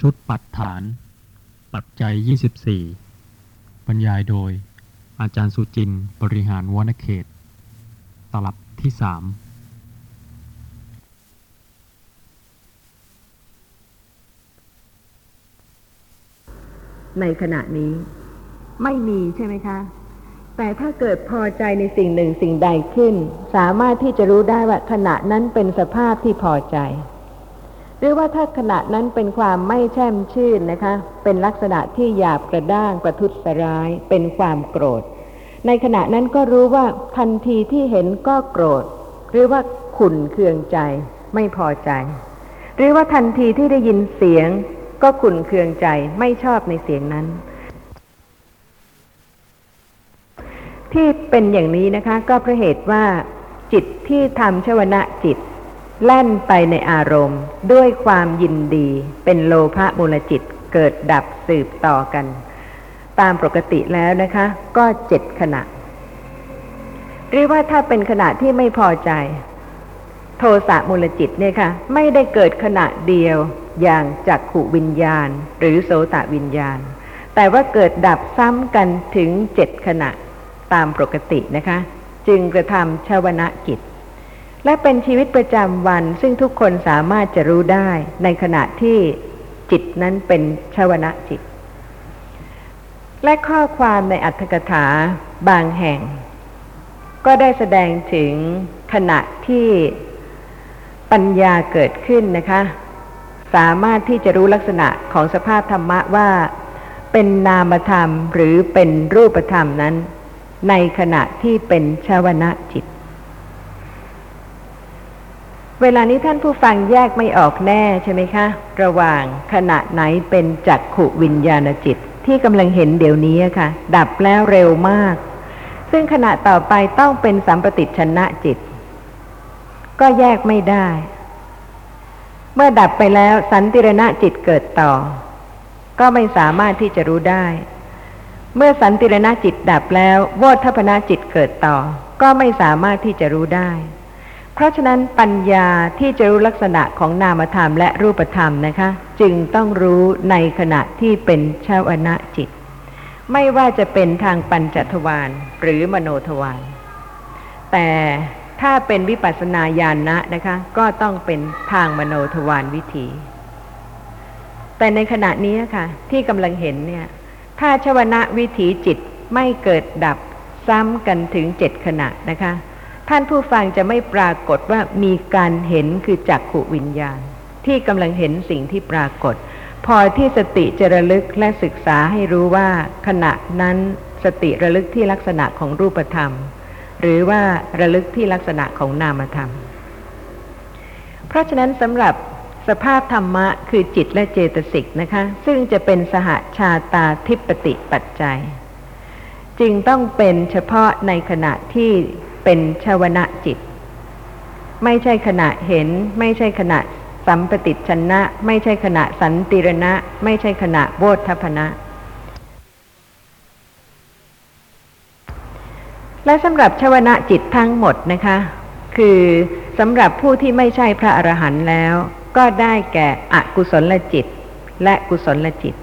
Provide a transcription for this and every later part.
ชุดปัดฐาน ปัจจัย 24 บรรยายโดย อาจารย์สุจินบริหารวนเขต ตลับที่ 3 ในขณะนี้ ไม่มีใช่ไหมคะ แต่ถ้าเกิดพอใจในสิ่งหนึ่งสิ่งใดขึ้น สามารถที่จะรู้ได้ว่าขณะนั้นเป็นสภาพที่พอใจ หรือว่าถ้าขณะนั้นเป็นความไม่แช่มชื่นนะคะ เป็นลักษณะที่หยาบกระด้างประทุษร้าย เป็นความโกรธ ในขณะนั้นก็รู้ว่าทันทีที่เห็นก็โกรธ หรือว่าขุนเคืองใจ ไม่พอใจ หรือว่าทันทีที่ได้ยินเสียง ก็ขุนเคืองใจไม่ชอบในเสียงนั้น ที่เป็นอย่างนี้นะคะ ก็เพราะเหตุว่าจิตที่ทำชวนะจิต แล่นไปในอารมณ์ ด้วยความยินดีเป็นโลภะมูลจิตเกิดดับสืบต่อกัน ตามปกติแล้วนะคะ ก็เจ็ดขณะ หรือว่าถ้าเป็นขณะที่ไม่พอใจ โทสะมูลจิตเนี่ยค่ะ ไม่ได้เกิดขณะเดียวอย่างจักขุวิญญาณ หรือโสตวิญญาณ แต่ว่าเกิดดับซ้ำกันถึงเจ็ดขณะตามปกตินะคะ จึงกระทำชวนะกิจ และเป็นชีวิตประจำวัน ซึ่งทุกคนสามารถจะรู้ได้ในขณะที่จิตนั้นเป็นชวนะจิต และข้อความในอัตถกถาบางแห่ง ก็ได้แสดงถึงขณะที่ปัญญาเกิดขึ้นนะคะ สามารถที่จะรู้ลักษณะของสภาพธรรมะว่าเป็นนามธรรมหรือเป็นรูปธรรมนั้น ในขณะที่เป็นชาวนะจิต เวลานี้ท่านผู้ฟังแยกไม่ออกแน่ใช่ไหมคะ ระหว่างขณะไหนเป็นจักขุวิญญาณจิต ที่กำลังเห็นเดี๋ยวนี้ค่ะ ดับแล้วเร็วมาก ซึ่งขณะต่อไปต้องเป็นสัมปติชนะจิต ก็แยกไม่ได้ เมื่อดับไปแล้วสันติรณะจิตเกิดต่อ ก็ไม่สามารถที่จะรู้ได้ เมื่อสันติรณะจิตดับแล้วโวทัพนาจิตเกิดต่อ ก็ไม่สามารถที่จะรู้ได้ เพราะฉะนั้นปัญญาที่จะรู้ลักษณะของนามธรรมและรูปธรรมนะคะ จึงต้องรู้ในขณะที่เป็นชาวนะจิต ไม่ว่าจะเป็นทางปัญจทวารหรือมโนทวารแต่ถ้าเป็นวิปัสสนาญาณนะนะคะ ก็ต้องเป็นทางมโนทวารวิถี แต่ในขณะนี้ค่ะ ที่กำลังเห็นเนี่ย ถ้าชวนะวิถีจิตไม่เกิดดับซ้ำกันถึงเจ็ดขณะนะคะ ท่านผู้ฟังจะไม่ปรากฏว่ามีการเห็นคือจักขุวิญญาณ ที่กำลังเห็นสิ่งที่ปรากฏ พอที่สติจะระลึกและศึกษาให้รู้ว่า ขณะนั้นสติระลึกที่ลักษณะของรูปธรรม หรือว่าระลึกที่ลักษณะของนามธรรม เพราะฉะนั้นสำหรับสภาพธรรมะคือจิตและเจตสิกนะคะ ซึ่งจะเป็นสหชาตาทิปติปัจจัย จึงต้องเป็นเฉพาะในขณะที่ เป็นชาวนะจิต ไม่ใช่ขณะเห็น ไม่ใช่ขณะสัมปติชนะ ไม่ใช่ขณะสันติรณะ ไม่ใช่ขณะโบธพนะ และสำหรับชาวนะจิตทั้งหมดนะคะ คือสำหรับผู้ที่ไม่ใช่พระอรหันต์แล้ว ก็ได้แก่อกุศลจิต และกุศลจิต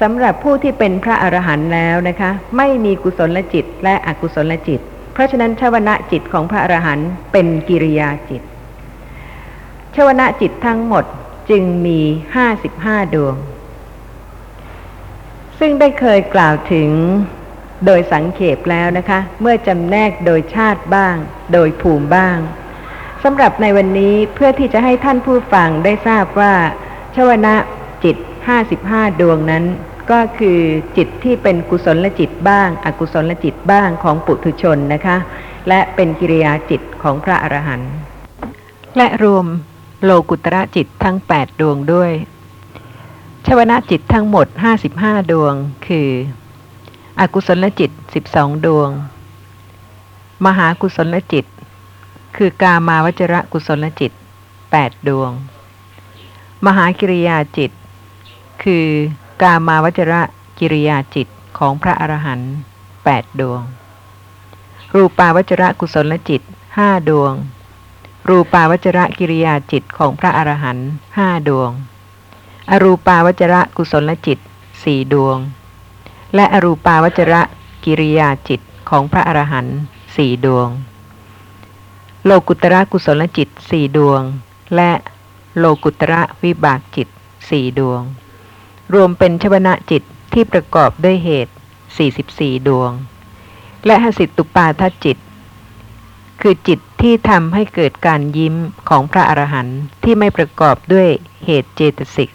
สำหรับผู้ที่เป็นพระอรหันต์แล้วนะคะ ไม่มีกุศลจิตและอกุศลจิต เพราะฉะนั้นชาวนะจิตของพระอรหันต์เป็นกิริยาจิตชาวนะจิตทั้งหมดจึงมีห้าสิบห้าดวง ซึ่งได้เคยกล่าวถึงโดยสังเขปแล้วนะคะ เมื่อจำแนกโดยชาติบ้าง โดยภูมิบ้างสำหรับในวันนี้เพื่อที่จะให้ท่านผู้ฟังได้ทราบว่า ชวนะจิตห้าสิบห้าดวงนั้น ก็คือจิตที่เป็นกุศลจิตบ้าง อกุศลจิตบ้างของปุถุชนนะคะ และเป็นกิริยาจิตของพระอรหันต์และรวมโลกุตระจิตทั้งแปดดวงด้วยชวนะจิตทั้งหมดห้าสิบห้าดวง คือ อกุศลจิตสิบสองดวง มหากุศลจิต คือกามาวจระกุศลจิตแปดดวง มหากิริยาจิต คือ กามาวจระกิริยาจิตของพระอรหันต์แปดดวง รูปาวจระกุศลจิตห้าดวง รูปาวจระกิริยาจิตของพระอรหันต์ห้าดวง อรูปาวจระกุศลจิตสี่ดวง และอรูปาวจระกิริยาจิตของพระอรหันต์สี่ดวง โลกุตระกุศลจิตสี่ดวง และโลกุตระวิบากจิตสี่ดวง รวมเป็นชวนะจิตที่ประกอบด้วยเหตุ 44 ดวง และหสิตุปาทจิต คือจิตที่ทำให้เกิดการยิ้มของพระอรหันต์ที่ไม่ประกอบด้วยเหตุเจตสิก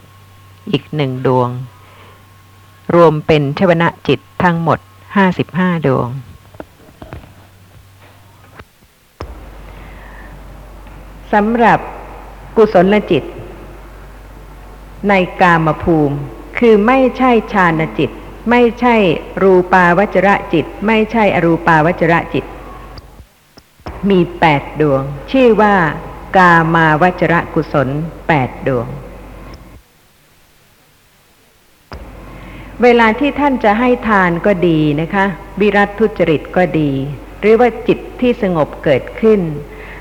อีกหนึ่งดวง รวมเป็นชวนะจิตทั้งหมด 55 ดวง สำหรับกุศลจิต ในกามภูมิ คือไม่ใช่ฌานจิต ไม่ใช่รูปาวจระจิต ไม่ใช่อรูปาวจระจิต มีแปดดวง ชื่อว่ากามาวจระกุศลแปดดวง เวลาที่ท่านจะให้ทานก็ดีนะคะ วิรัตทุจริตก็ดี หรือว่าจิตที่สงบเกิดขึ้น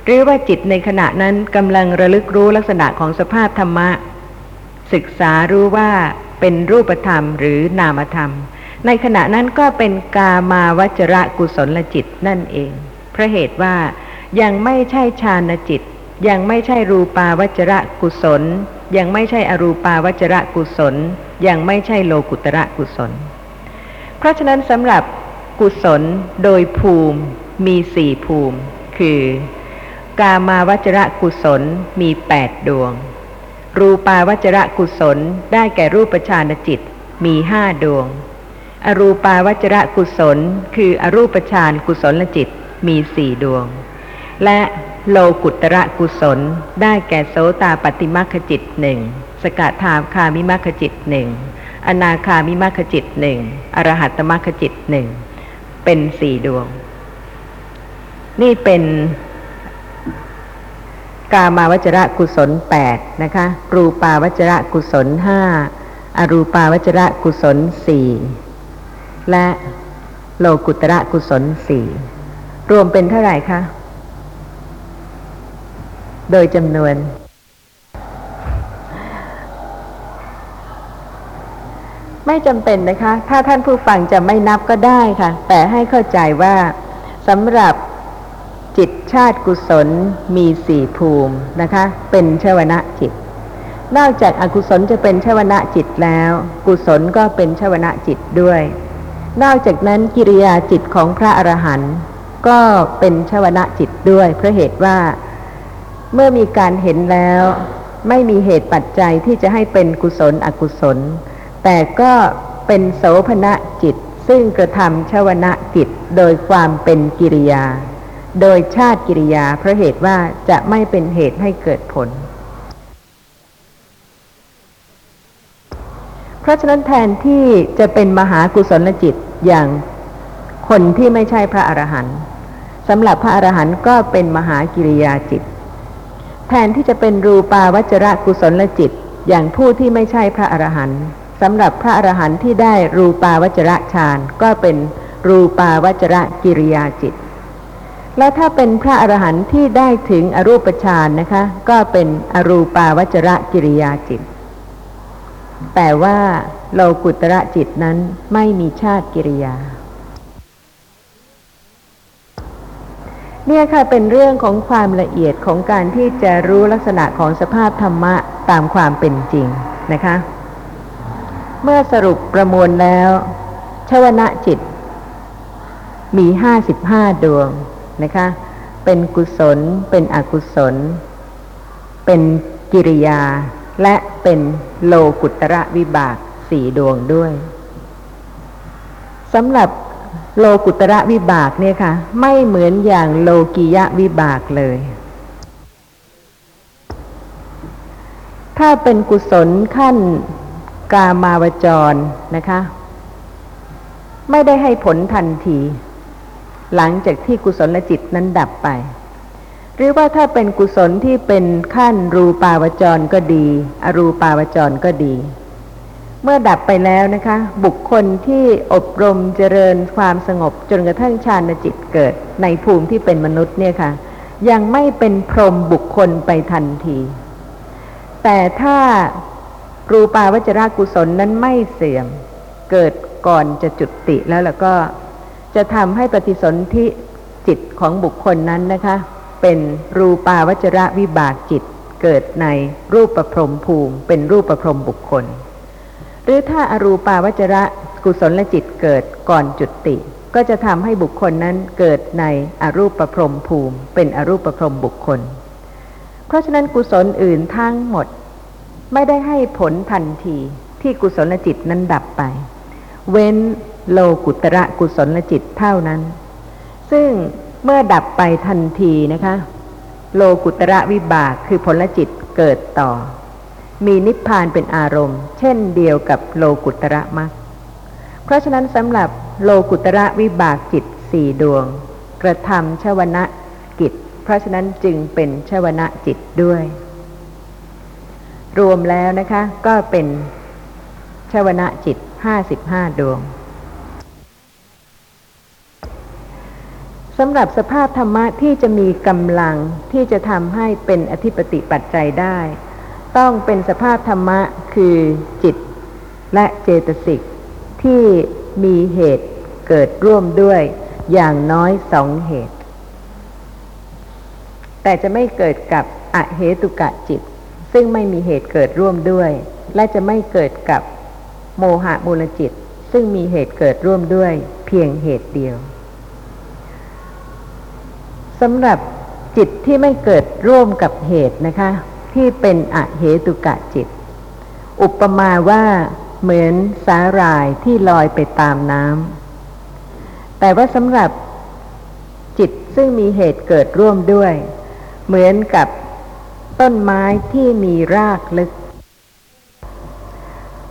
หรือว่าจิตในขณะนั้นกำลังระลึกรู้ลักษณะของสภาพธรรมะ ศึกษารู้ว่า เป็นรูปธรรมหรือนามธรรม ในขณะนั้นก็เป็นกามาวจระกุศลจิตนั่นเอง เพราะเหตุว่ายังไม่ใช่ฌานจิต ยังไม่ใช่รูปาวจระกุศล ยังไม่ใช่อรูปาวจระกุศล ยังไม่ใช่โลกุตระกุศล เพราะฉะนั้นสำหรับกุศลโดยภูมิมีสี่ภูมิ คือกามาวจระกุศลมีแปดดวง รูปาวจระกุศลได้แก่รูปฌานจิตมีห้าดวง อรูปาวจระกุศล คืออรูปฌานกุศลจิตมีสี่ดวง และโลกุตระกุศล ได้แก่โสตาปฏิมัคคจิตหนึ่งสกทาคามิมัคคจิตหนึ่งอนาคามิมัคคจิตหนึ่งอรหัตตมัคคจิตหนึ่งเป็นสี่ดวง นี่เป็น กามาวจระกุศลแปดนะคะรูปาวจระกุศลห้าอรูปาวจระกุศลสี่และโลกุตระกุศลสี่รวมเป็นเท่าไหร่คะโดยจำนวน ไม่จำเป็นนะคะ ถ้าท่านผู้ฟังจะไม่นับก็ได้ค่ะ แต่ให้เข้าใจว่าสำหรับ ชาติกุศลมีสี่ภูมินะคะ เป็นชวนะจิต นอกจากอากุศลจะเป็นชวนะจิตแล้ว กุศลก็เป็นชวนะจิตด้วย นอกจากนั้นกิริยาจิตของพระอรหันต์ก็เป็นชวนะจิตด้วยเพราะเหตุว่า เมื่อมีการเห็นแล้ว ไม่มีเหตุปัจจัยที่จะให้เป็นกุศลอกุศล แต่ก็เป็นโสภณะจิต ซึ่งกระทำชวนะจิตโดยความเป็นกิริยา โดยชาติกิริยาเพราะเหตุว่าจะไม่เป็นเหตุให้เกิดผล เพราะฉะนั้นแทนที่จะเป็นมหากุศลจิตอย่างคนที่ไม่ใช่พระอรหันต์สำหรับพระอรหันต์ก็เป็นมหากิริยาจิต แทนที่จะเป็นรูปาวจระกุศลจิต อย่างผู้ที่ไม่ใช่พระอรหันต์สำหรับพระอรหันต์ที่ได้รูปาวจระฌานก็เป็นรูปาวจระกิริยาจิต แล้วถ้าเป็นพระอรหันต์ที่ได้ถึงอรูปฌานนะคะ ก็เป็นอรูปาวจระกิริยาจิต แต่ว่าโลกุตระจิตนั้นไม่มีชาติกิริยา เนี่ยค่ะเป็นเรื่องของความละเอียดของการที่จะรู้ลักษณะของสภาพธรรมะตามความเป็นจริงนะคะ เมื่อสรุปประมวลแล้ว ชวนะจิต มีห้าสิบห้าดวง นะคะ เป็นกุศล เป็นอกุศล เป็นกิริยา และเป็นโลกุตระวิบากสี่ดวงด้วยสำหรับโลกุตระวิบากเนี่ยค่ะ ไม่เหมือนอย่างโลกิยะวิบากเลย ถ้าเป็นกุศลขั้นกามาวจรนะคะ ไม่ได้ให้ผลทันที หลังจากที่กุศลจิตนั้นดับไป หรือว่าถ้าเป็นกุศลที่เป็นขั้นรูปาวจรก็ดี อรูปาวจรก็ดี เมื่อดับไปแล้วนะคะ บุคคลที่อบรมเจริญความสงบจนกระทั่งฌานจิตเกิด ในภูมิที่เป็นมนุษย์เนี่ยค่ะ ยังไม่เป็นพรหมบุคคลไปทันที แต่ถ้ารูปาวจรกุศลนั้นไม่เสื่อม เกิดก่อนจะจุติแล้วแล้วก็ จะทำให้ปฏิสนธิจิตของบุคคลนั้นนะคะ เป็นรูปาวจระวิบากจิตเกิดในรูปประพรมภูมิ เป็นรูปประพรมบุคคล หรือถ้าอารูปาวจระกุศลจิตเกิดก่อนจุติ ก็จะทำให้บุคคลนั้นเกิดในอรูปประพรมภูมิ เป็นอรูปประพรมบุคคล เพราะฉะนั้นกุศลอื่นทั้งหมด ไม่ได้ให้ผลทันทีที่กุศลจิตนั้นดับไป เว้น โลกุตระกุศลจิตเท่านั้น ซึ่งเมื่อดับไปทันทีนะคะ โลกุตระวิบากคือผลจิตเกิดต่อ มีนิพพานเป็นอารมณ์ เช่นเดียวกับโลกุตระมรรคเพราะฉะนั้นสำหรับโลกุตระวิบากจิตสี่ดวง กระทำชวนะกิจ เพราะฉะนั้นจึงเป็นชวนะจิตด้วย รวมแล้วนะคะก็เป็นชวนะจิตห้าสิบห้าดวง สำหรับสภาพธรรมะที่จะมีกำลังที่จะทำให้เป็นอธิปติปัจจัยได้ ต้องเป็นสภาพธรรมะคือจิตและเจตสิกที่มีเหตุเกิดร่วมด้วยอย่างน้อยสองเหตุ แต่จะไม่เกิดกับอเหตุกะจิต ซึ่งไม่มีเหตุเกิดร่วมด้วย และจะไม่เกิดกับโมหะมูลจิต ซึ่งมีเหตุเกิดร่วมด้วยเพียงเหตุเดียว สำหรับจิตที่ไม่เกิดร่วมกับเหตุนะคะ ที่เป็นอเหตุกะจิต อุปมาว่าเหมือนสาหร่ายที่ลอยไปตามน้ำแต่ว่าสำหรับจิตซึ่งมีเหตุเกิดร่วมด้วย เหมือนกับต้นไม้ที่มีรากลึก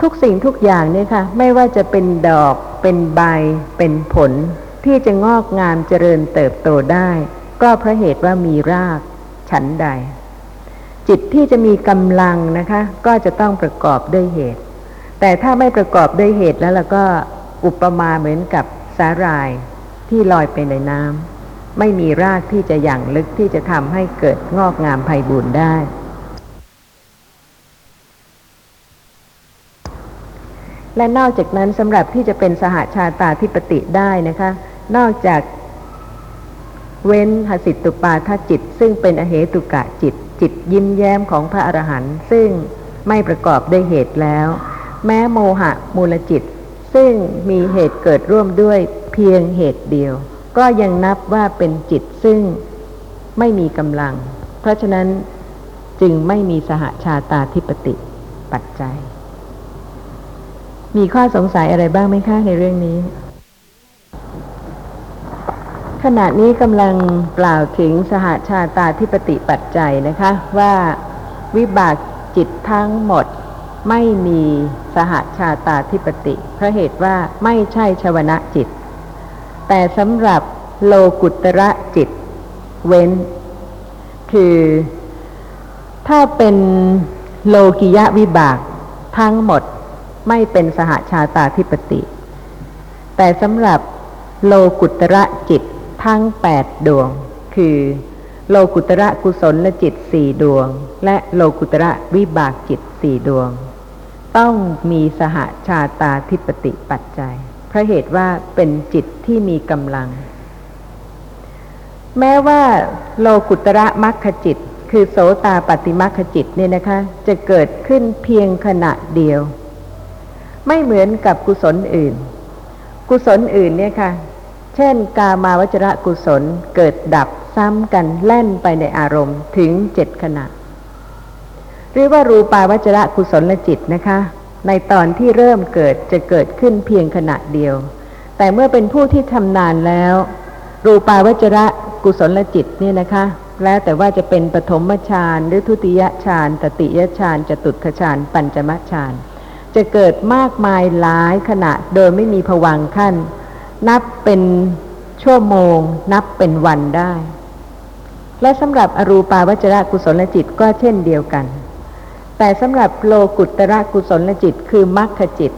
ทุกสิ่งทุกอย่างเนี่ยค่ะ ไม่ว่าจะเป็นดอกเป็นใบ เป็นผล ที่จะงอกงามเจริญเติบโตได้ ก็เพราะเหตุว่ามีรากฉันใด จิตที่จะมีกำลังนะคะ ก็จะต้องประกอบด้วยเหตุ แต่ถ้าไม่ประกอบด้วยเหตุแล้วเราก็อุปมาเหมือนกับสาหร่ายที่ลอยไปในน้ำไม่มีรากที่จะหยั่งลึกที่จะทำให้เกิดงอกงามไพบูรณ์ได้และนอกจากนั้นสำหรับที่จะเป็นสหาชาตาธิปติได้นะคะ นอกจาก เว้นหสิตุปาทจิต ซึ่งเป็นอเหตุกะจิต จิตยิ้มแย้มของพระอรหันต์ซึ่งไม่ประกอบด้วยเหตุแล้ว แม้โมหะมูลจิต ซึ่งมีเหตุเกิดร่วมด้วยเพียงเหตุเดียว ก็ยังนับว่าเป็นจิตซึ่งไม่มีกำลัง เพราะฉะนั้นจึงไม่มีสหาชาตาธิปติปัจจัย มีข้อสงสัยอะไรบ้างไหมคะในเรื่องนี้ ขณะนี้กำลังกล่าวถึงสหาชาตาธิปติปัจจัยนะคะว่าวิบากจิตทั้งหมดไม่มีสหาชาตาธิปติเพราะเหตุว่าไม่ใช่ชวนะจิต แต่สำหรับโลกุตระจิต เว้น คือถ้าเป็นโลกิยะวิบากทั้งหมดไม่เป็นสหาชาตาธิปติ แต่สำหรับโลกุตระจิต ทั้งแปดดวง คือ โลกุตระกุศลและจิตสี่ดวง และโลกุตระวิบากจิตสี่ดวง ต้องมีสหาชาตาธิปติปัจจัยเพราะเหตุว่าเป็นจิตที่มีกำลัง แม้ว่าโลกุตระมัคคจิต คือโสตาปฏิมัคคจิตเนี่ยนะคะ จะเกิดขึ้นเพียงขณะเดียว ไม่เหมือนกับกุศลอื่น กุศลอื่นเนี่ยค่ะ เช่น กามาวจระกุศลเกิดดับซ้ำกันแล่นไปในอารมณ์ถึงเจ็ดขณะหรือว่ารูปาวจระกุศลจิตนะคะ ในตอนที่เริ่มเกิดจะเกิดขึ้นเพียงขณะเดียว แต่เมื่อเป็นผู้ที่ทำนานแล้ว รูปาวจระกุศลจิตเนี่ยนะคะ แล้วแต่ว่าจะเป็นปฐมฌานหรือทุติยฌานตติยฌานจตุตฌานปัญจมฌานจะเกิดมากมายหลายขณะโดยไม่มีผวังขั้น นับเป็นชั่วโมง นับเป็นวันได้ และสำหรับอรูปาวจระกุศลจิตก็เช่นเดียวกัน แต่สำหรับโลกุตระกุศลจิตคือมรรคจิต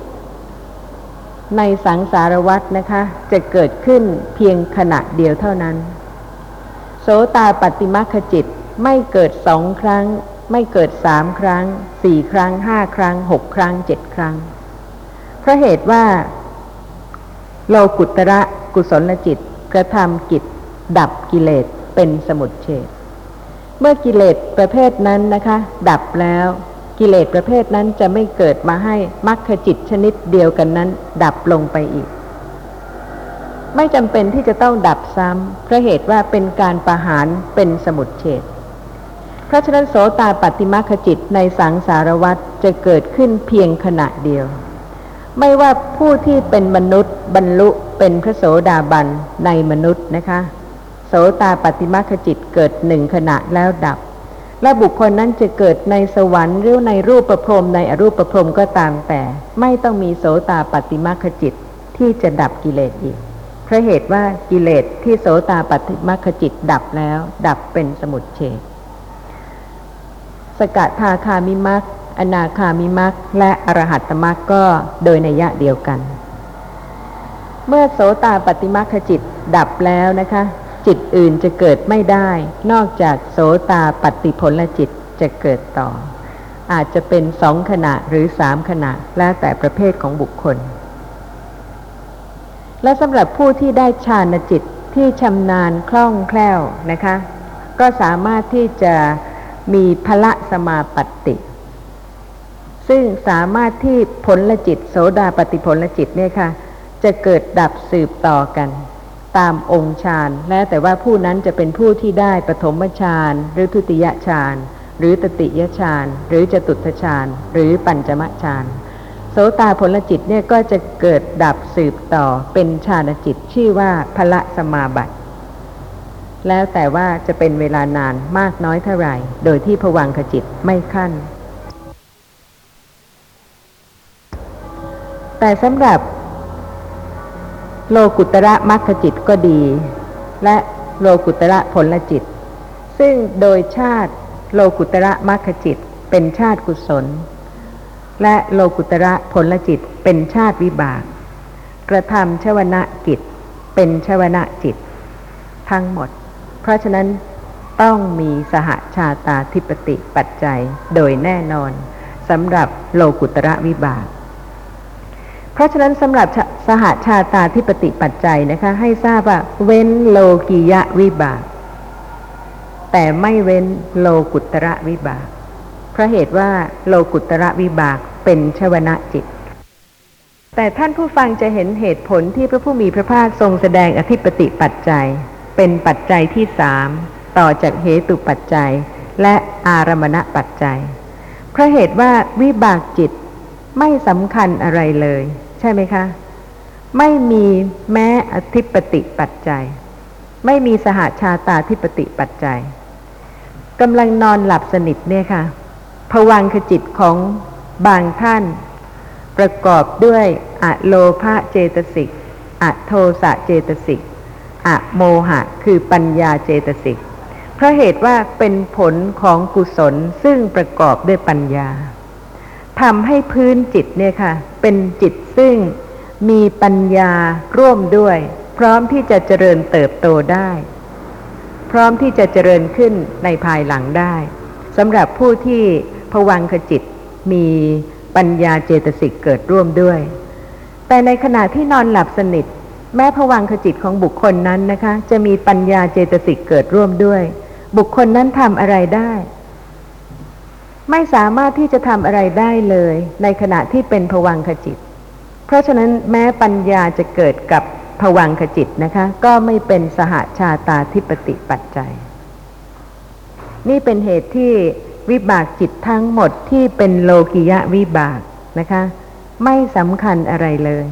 ในสังสารวัตนะคะ จะเกิดขึ้นเพียงขณะเดียวเท่านั้น โสตาปฏิมรรคจิตไม่เกิดสองครั้ง ไม่เกิดสามครั้งสี่ครั้งห้าครั้งหกครั้งเจ็ดครั้งเพราะเหตุว่า โลกุตระกุศลจิตกระทำกิจ ดับกิเลสเป็นสมุดเฉดเมื่อกิเลสประเภทนั้นนะคะ ดับแล้วกิเลสประเภทนั้นจะไม่เกิดมาให้มรรคจิตชนิดเดียวกันนั้น ดับลงไปอีก ไม่จำเป็นที่จะต้องดับซ้ำเพราะเหตุว่าเป็นการประหารเป็นสมุดเฉดพระฉะนั้นโสตาปัตติมรรคจิตในสังสารวัฏจะเกิดขึ้นเพียงขณะเดียว ไม่ว่าผู้ที่เป็นมนุษย์บรรลุเป็นพระโสดาบันในมนุษย์นะคะ โสตาปัตติมรรคจิตเกิดหนึ่งขณะแล้วดับ และบุคคลนั้นจะเกิดในสวรรค์หรือในรูปประพรมในอรูปประพรมก็ตามแต่ ไม่ต้องมีโสตาปัตติมรรคจิตที่จะดับกิเลสอีกเพราะเหตุว่ากิเลสที่โสตาปัตติมรรคจิตดับแล้ว ดับเป็นสมุทเฉดสกทาคามิมัก อนาคามิมักและอรหัตตมักก็โดยนัยะเดียวกัน เมื่อโสตาปฏิมัคจิตดับแล้วนะคะ จิตอื่นจะเกิดไม่ได้ นอกจากโสตาปฏิผลจิตจะเกิดต่อ อาจจะเป็นสองขณะหรือสามขณะแล้วแต่ประเภทของบุคคล และสำหรับผู้ที่ได้ฌานจิตที่ชำนาญคล่องแคล่วนะคะ ก็สามารถที่จะมีพละสมาปฏิ ซึ่งสามารถที่ผลจิต โสดาปฏิผลจิตเนี่ยค่ะ จะเกิดดับสืบต่อกัน ตามองค์ฌานและแต่ว่าผู้นั้นจะเป็นผู้ที่ได้ปฐมฌานหรือทุติยฌานหรือตติยฌานหรือจตุตฌานหรือปัญจมฌานโสตาผลจิตเนี่ยก็จะเกิดดับสืบต่อเป็นฌานจิตชื่อว่าพละสมาบัติ แล้วแต่ว่าจะเป็นเวลานานมากน้อยเท่าไหร่ โดยที่ผวังขจิตไม่ขั้น แต่สำหรับโลกุตระมัคคจิตก็ดี และโลกุตระผลจิต ซึ่งโดยชาติโลกุตระมัคคจิตเป็นชาติกุศล และโลกุตระผลจิตเป็นชาติวิบาก กระทำชวนะกิจ เป็นชวนะจิต ทั้งหมด เพราะฉะนั้นต้องมีสหชาตาธิปติปัจจัยโดยแน่นอนสำหรับโลกุตระวิบาก เพราะฉะนั้นสำหรับสหาชาตาที่ปฏิปัจจัยนะคะ ให้ทราบว่าเว้นโลกิยะวิบาก แต่ไม่เว้นโลกุตระวิบากเพราะเหตุว่าโลกุตระวิบากเป็นชวนะจิต แต่ท่านผู้ฟังจะเห็นเหตุผลที่พระผู้มีพระภาคทรงแสดงอธิปติปัจจัย เป็นปัจจัยที่สามต่อจากเหตุปัจจัย และอารมณปัจจัย เพราะเหตุว่าวิบากจิตไม่สำคัญอะไรเลย ใช่ไหมคะ ไม่มีแม้อธิปติปัจจัย ไม่มีสหาชาตาธิปติปัจจัยกำลังนอนหลับสนิทเนี่ยค่ะผวังขจิตของบางท่าน ประกอบด้วยอะโลภะเจตสิกอะโทสะเจตสิกอะโมหะ คือปัญญาเจตสิกเพราะเหตุว่าเป็นผลของกุศลซึ่งประกอบด้วยปัญญาทำให้พื้นจิตเนี่ยค่ะ เป็นจิตซึ่งมีปัญญาร่วมด้วย พร้อมที่จะเจริญเติบโตได้ พร้อมที่จะเจริญขึ้นในภายหลังได้สำหรับผู้ที่ผวังขจิตมีปัญญาเจตสิกเกิดร่วมด้วย แต่ในขณะที่นอนหลับสนิท แม้ผวังขจิตของบุคคลนั้นนะคะ จะมีปัญญาเจตสิกเกิดร่วมด้วย บุคคลนั้นทำอะไรได้ ไม่สามารถที่จะทำอะไรได้เลย ในขณะที่เป็นผวังขจิต เพราะฉะนั้นแม้ปัญญาจะเกิดกับผวังขจิตนะคะ ก็ไม่เป็นสหาชาตาธิปติปัจจัย นี่เป็นเหตุที่วิบากจิตทั้งหมดที่เป็นโลกิยะวิบากนะคะ ไม่สำคัญอะไรเลย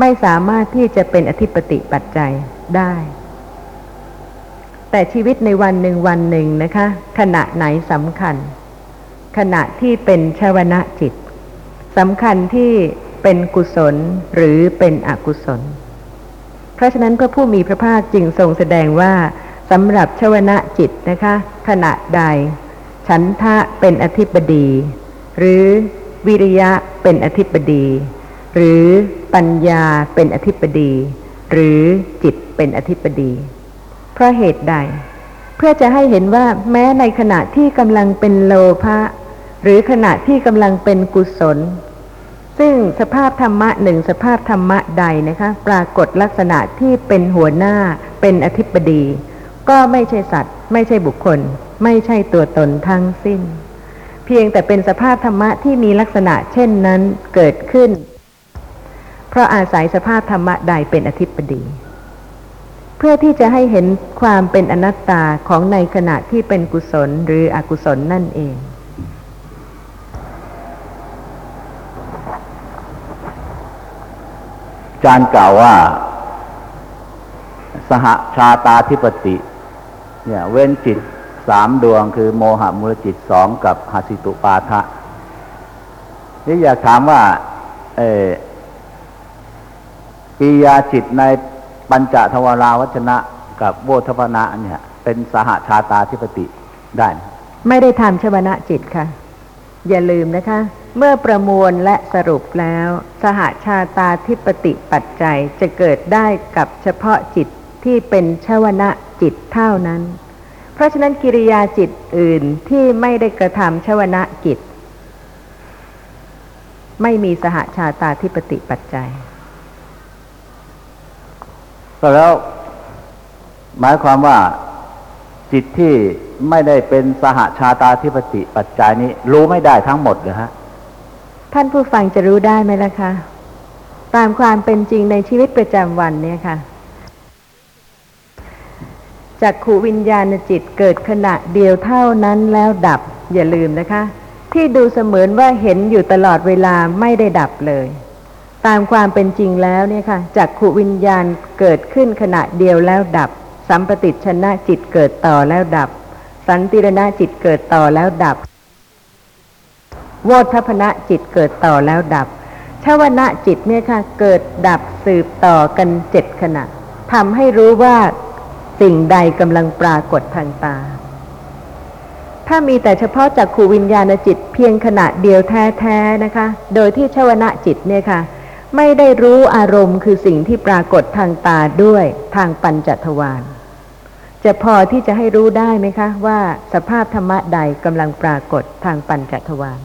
ไม่สามารถที่จะเป็นอธิปติปัจจัยได้ แต่ชีวิตในวันหนึ่งวันหนึ่งนะคะ ขณะไหนสำคัญ ขณะที่เป็นชวนะจิตสำคัญที่เป็นกุศลหรือเป็นอกุศล เพราะฉะนั้นพระผู้มีพระภาคจึงทรงแสดงว่าสำหรับชวนะจิตนะคะ ขณะใด ฉันทะเป็นอธิปดี หรือวิริยะเป็นอธิปดี หรือปัญญาเป็นอธิปดี หรือจิตเป็นอธิปดี เพราะเหตุใด เพเพื่อจะให้เห็นว่าแม้ในขณะที่กำลังเป็นโลภะ หรือขณะที่กำลังเป็นกุศล ซึ่งสภาพธรรมะหนึ่งสภาพธรรมะใดนะคะ ปรากฏลักษณะที่เป็นหัวหน้าเป็นอธิปดี ก็ไม่ใช่สัตว์ ไม่ใช่บุคคล ไม่ใช่ตัวตนทั้งสิ้น เพียงแต่เป็นสภาพธรรมะที่มีลักษณะเช่นนั้นเกิดขึ้น เพราะอาศัยสภาพธรรมะใดเป็นอธิปดีเพื่อที่จะให้เห็นความเป็นอนัตตาของในขณะที่เป็นกุศลหรืออกุศลนั่นเอง อา จารย์กล่าวว่า สหชาตาธิปติ เนี่ย เว้นจิตสามดวงคือโมหะมูลจิตสองกับหสิตุปาทะนี่อยากถามว่า เออปียาจิตในปัญจทวาราวัชนะกับโวทพนะเนี่ย เป็นสหชาตาธิปติได้ ไมไม่ได้ทำชวนะจิตค่ะ อย่าลืมนะคะเมื่อประมวลและสรุปแล้ว สหชาตาธิปติปัจจัยจะเกิดได้กับเฉพาะจิตที่เป็นชวนะจิตเท่านั้น เพราะฉะนั้นกิริยาจิตอื่นที่ไม่ได้กระทำชวนะจิต ไม่มีสหชาตาธิปติปัจจัย ก็แล้ว หมายความว่าจิตที่ไม่ได้เป็นสหชาตาธิปติปัจจัยนี้ รู้ไม่ได้ทั้งหมดเลยฮะ ท่านผู้ฟังจะรู้ได้ไหมล่ะคะตามความเป็นจริงในชีวิตประจำวันเนี่ยค่ะจากขูวิญญาณจิตเกิดขณะเดียวเท่านั้นแล้วดับ อย่าลืมนะคะ ที่ดูเสมือนว่าเห็นอยู่ตลอดเวลาไม่ได้ดับเลย ตามความเป็นจริงแล้วเนี่ยค่ะจากขูวิญญาณเกิดขึ้นขณะเดียวแล้วดับ สัมปติชนะจิตเกิดต่อแล้วดับ สันติรณะจิตเกิดต่อแล้วดับ โวทัพนะจิตเกิดต่อแล้วดับชาวนะจิตเนี่ยค่ะเกิดดับสืบต่อกันเจ็ดขณะทำให้รู้ว่าสิ่งใดกำลังปรากฏทางตา ถ้ามีแต่เฉพาะจากขูวิญญาณจิตเพียงขณะเดียวแท้ๆนะคะ โดยที่ชาวนะจิตเนี่ยค่ะ ไม่ได้รู้อารมณ์คือสิ่งที่ปรากฏทางตาด้วยทางปัญจทวารจะพอที่จะให้รู้ได้ไหมคะ ว่าสภาพธรรมะใดกำลังปรากฏทางปัญจทวาร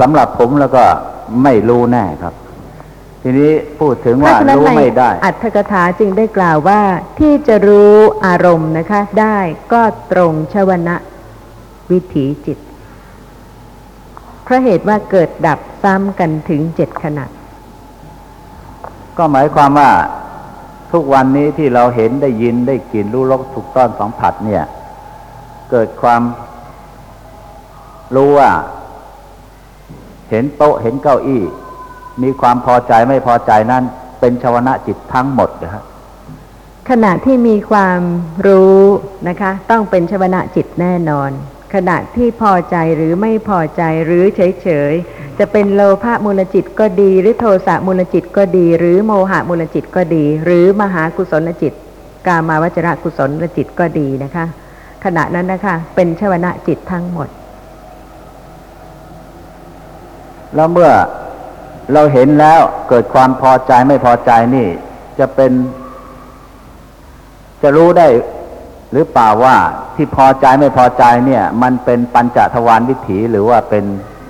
สำหรับผมแล้วก็ไม่รู้แน่ครับ ทีนี้พูดถึงเพว่าราะฉะนั้นรู้ในไม่ได้ อัตถกถาจึงได้กล่าวว่า ที่จะรู้อารมณ์นะคะ ได้ก็ตรงชวนะวิถีจิตเพราะเหตุว่าเกิดดับซ้ำกันถึงเจ็ดขณะ ก็หมายความว่าทุกวันนี้ที่เราเห็นได้ยินได้กลิ่นรู้รสถูกต้องสัมผัสเนี่ย เกิดความรู้ว่าเห็นโต๊ะเห็นเก้าอี้ มีความพอใจไม่พอใจนั้นเป็นชาวนะจิตทั้งหมดนะฮะขณะที่มีความรู้นะคะ ต้องเป็นชวนะจิตแน่นอน ขณะที่พอใจหรือไม่พอใจหรือเฉยๆจะเป็นโลภะมูลจิตก็ดี หรือโทสะมูลจิตก็ดี หรือโมหะมูลจิตก็ดี หรือมหากุศลจิต กามาวจระกุศลจิตก็ดีนะคะ ขณะนั้นนะคะ เป็นชวนะจิตทั้งหมด แล้วเมื่อเราเห็นแล้วเกิดความพอใจไม่พอใจนี่ จะเป็น จะรู้ได้หรือเปล่าว่าที่พอใจไม่พอใจเนี่ย มันเป็นปัญจทวารวิถีหรือว่าเป็น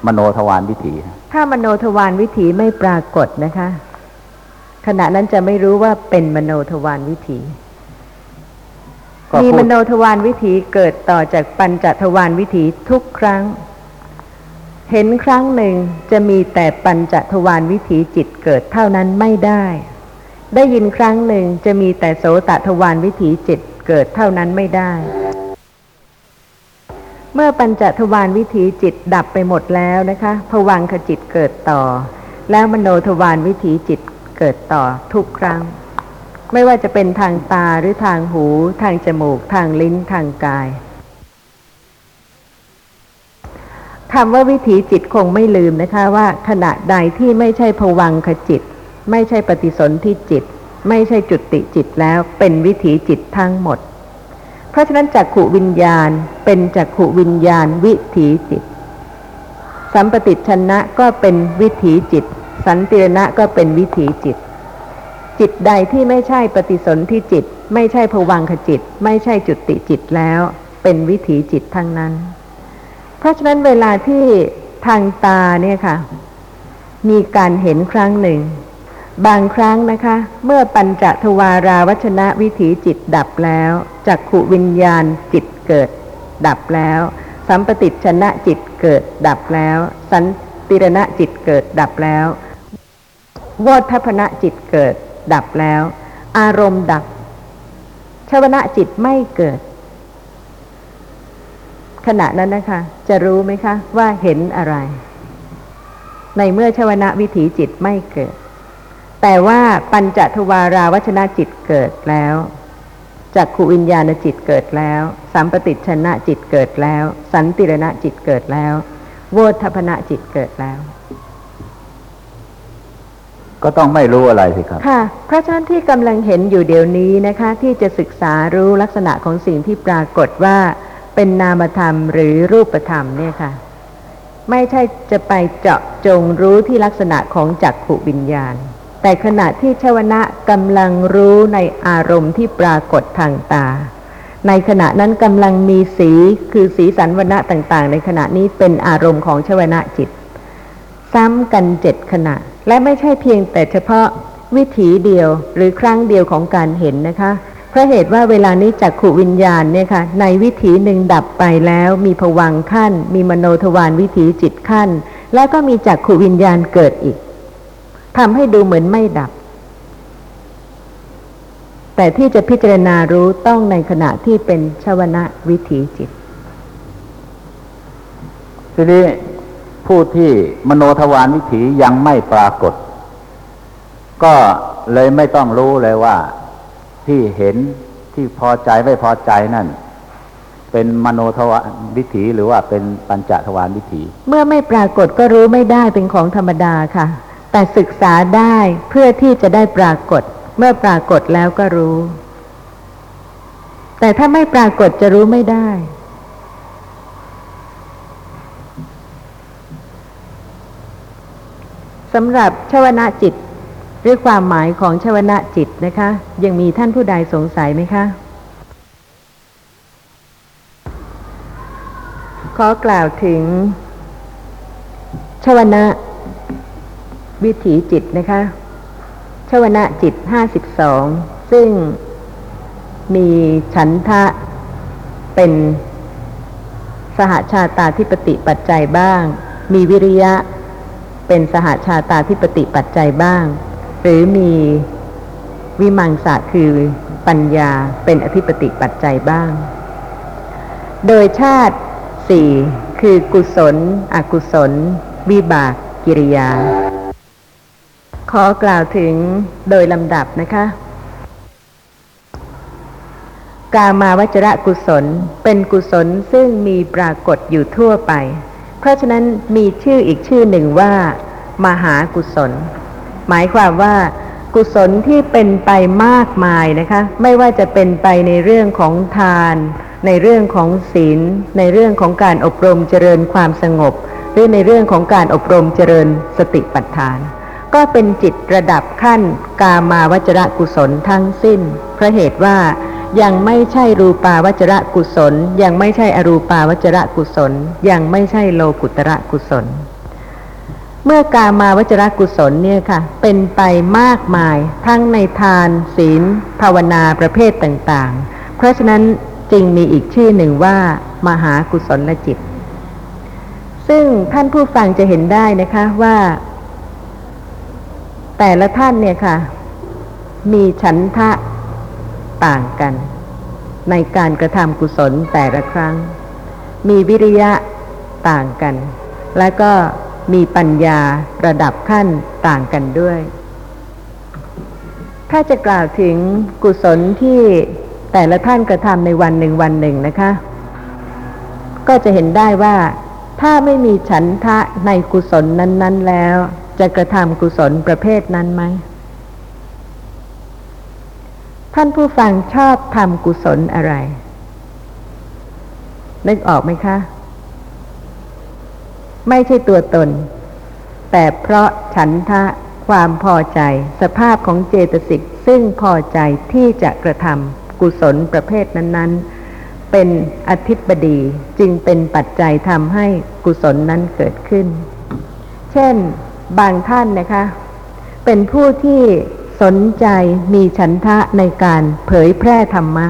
มโนทวารวิถี ถ้ามโนทวารวิถีไม่ปรากฏนะคะ ขณะนั้นจะไม่รู้ว่าเป็นมโนทวารวิถีก็มีพูมดโนทวารวิถีเกิดต่อจากปัญจทวารวิถีทุกครั้ง เห็นครั้งหนึ่งจะมีแต่ปัญจทวารวิถีจิตเกิดเท่านั้นไม่ได้ ได้ยินครั้งหนึ่งจะมีแต่โสตทวารวิถีจิตเกิดเท่านั้นไม่ได้ เมื่อปัญจทวารวิถีจิตดับไปหมดแล้วนะคะผวังขจิตเกิดต่อ แล้วมโนทวารวิถีจิตเกิดต่อทุกครั้ง ไม่ว่าจะเป็นทางตาหรือทางหู ทางจมูก ทางลิ้นทางกาย คำว่าวิถีจิตคงไม่ลืมนะคะว่าขณะใดที่ไม่ใช่ผวังขจิต ไม่ใช่ปฏิสนธิจิต ไม่ใช่จุติจิตแล้วเป็นวิถีจิตทั้งหมด เพราะฉะนั้นจักขุวิญญาณเป็นจักขุวิญญาณวิถีจิต สัมปติชนะก็เป็นวิถีจิต สันติรณะก็เป็นวิถีจิต จิตใดที่ไม่ใช่ปฏิสนธิจิต ไม่ใช่ภวังคจิต ไม่ใช่จุติจิตแล้ว เป็นวิถีจิตทั้งนั้น ราะฉะนั้นเวลาที่ทางตาเนี่ยค่ะ มีการเห็นครั้งหนึ่ง บางครั้งนะคะ เมื่อปัญจทวาราวัชนะวิถีจิตดับแล้วจักขุวิญญาณจิตเกิด ดับแล้ว สัมปติชนะจิตเกิด ดับแล้ว สันติรณะจิตเกิด ดับแล้ววอดทัพนะจิตเกิด ดับแล้ว อารมณ์ดับชวนะจิตไม่เกิด ขณะนั้นนะคะ จะรู้ไหมคะ ว่าเห็นอะไร ในเมื่อชวนะวิถีจิตไม่เกิด แต่ว่าปัญจทวาราวัชนะจิตเกิดแล้วจักขูวิญญาณจิตเกิดแล้วสัมปติชนะจิตเกิดแล้ว สันติรณะจิตเกิดแล้ว โวทัพนะจิตเกิดแล้ว ก็ต้องไม่รู้อะไรสิครับ ค่ะ เพราะฉะนั้นที่กำลังเห็นอยู่เดี๋ยวนี้นะคะ ที่จะศึกษารู้ลักษณะของสิ่งที่ปรากฏว่า เป็นนามธรรมหรือรูปธรรมเนี่ยค่ะ ไม่ใช่จะไปเจาะจงรู้ที่ลักษณะของจักขุวิญญาณ แต่ขณะที่ชวนะกำลังรู้ในอารมณ์ที่ปรากฏทางตา ในขณะนั้นกำลังมีสีคือสีสันวณะต่างๆ ในขณะนี้เป็นอารมณ์ของชวนะจิต ซ้ำกันเจ็ดขณะ และไม่ใช่เพียงแต่เฉพาะวิถีเดียวหรือครั้งเดียวของการเห็นนะคะ เพราะเหตุว่าเวลานี้จักขุวิญญาณเนี่ยค่ะในวิถีหนึ่งดับไปแล้วมีผวังขั้น มีมโนทวารวิถีจิตขั้น แล้วก็มีจักขุวิญญาณเกิดอีกทำให้ดูเหมือนไม่ดับ แต่ที่จะพิจารณารู้ต้องในขณะที่เป็นชวนะวิถีจิต ทีนี้ผู้ที่มโนทวารวิถียังไม่ปรากฏ ก็เลยไม่ต้องรู้เลยว่า ที่เห็นที่พอใจไม่พอใจนั่น เป็นมโนทวารวิถีหรือว่าเป็นปัญจทวารวิถี เมื่อไม่ปรากฏก็รู้ไม่ได้เป็นของธรรมดาค่ะ แต่ศึกษาได้เพื่อที่จะได้ปรากฏ เมื่อปรากฏแล้วก็รู้ แต่ถ้าไม่ปรากฏจะรู้ไม่ได้สำหรับชวนะจิต หรือความหมายของชวนะจิตนะคะ ยังมีท่านผู้ใดสงสัยไหมคะ ขอกล่าวถึง ชวนะวิถีจิตนะคะ ชวนะจิตห้าสิบสองซึ่งมีฉันทะเป็นสหชาตาธิปติปัจจัยบ้าง มีวิริยะเป็นสหชาตาธิปติปัจจัยบ้าง หรือมีวิมังสะคือปัญญาเป็นอธิปติปัจจัยบ้าง โดยชาติสี่คือกุศล อกุศล วิบาก กิริยา ขอกล่าวถึงโดยลำดับนะคะ กามาวจระกุศลเป็นกุศลซึ่งมีปรากฏอยู่ทั่วไป เพราะฉะนั้นมีชื่ออีกชื่อหนึ่งว่า มหากุศล หมายความว่ากุศลที่เป็นไปมากมายนะคะ ไม่ว่าจะเป็นไปในเรื่องของทาน ในเรื่องของศีล ในเรื่องของการอบรมเจริญความสงบ หรือในเรื่องของการอบรมเจริญสติปัฏฐาน ก็เป็นจิตระดับขั้นกามาวจระกุศลทั้งสิ้นเพราะเหตุว่ายังไม่ใช่รูปาวจระกุศล ยังไม่ใช่อรูปาวจระกุศล ยังไม่ใช่โลกุตระกุศล เมื่อกามาวจรกุศลเนี่ยค่ะ เป็นไปมากมาย ทั้งในทาน ศีล ภาวนาประเภทต่างๆ เพราะฉะนั้นจึงมีอีกชื่อหนึ่งว่า มหากุศลจิต ซึ่งท่านผู้ฟังจะเห็นได้นะคะว่า แต่ละท่านเนี่ยค่ะ มีฉันทะต่างกัน ในการกระทำกุศลแต่ละครั้ง มีวิริยะต่างกัน และก็ มีปัญญาระดับขั้นต่างกันด้วย ถ้าจะกล่าวถึงกุศลที่แต่ละท่านกระทำในวันหนึ่งวันหนึ่งนะคะ ก็จะเห็นได้ว่า ถ้าไม่มีฉันทะในกุศลนั้น ๆ แล้ว จะกระทำกุศลประเภทนั้นไหมท่านผู้ฟังชอบทำกุศลอะไรนึกออกไหมคะ ไม่ใช่ตัวตน แต่เพราะฉันทะความพอใจ สภาพของเจตสิกซึ่งพอใจที่จะกระทำกุศลประเภทนั้น ๆ เป็นอธิบดีจึงเป็นปัจจัยทำให้กุศลนั้นเกิดขึ้น เช่น บางท่านนะคะ เป็นผู้ที่สนใจมีฉันทะในการเผยแพร่ธรรมะ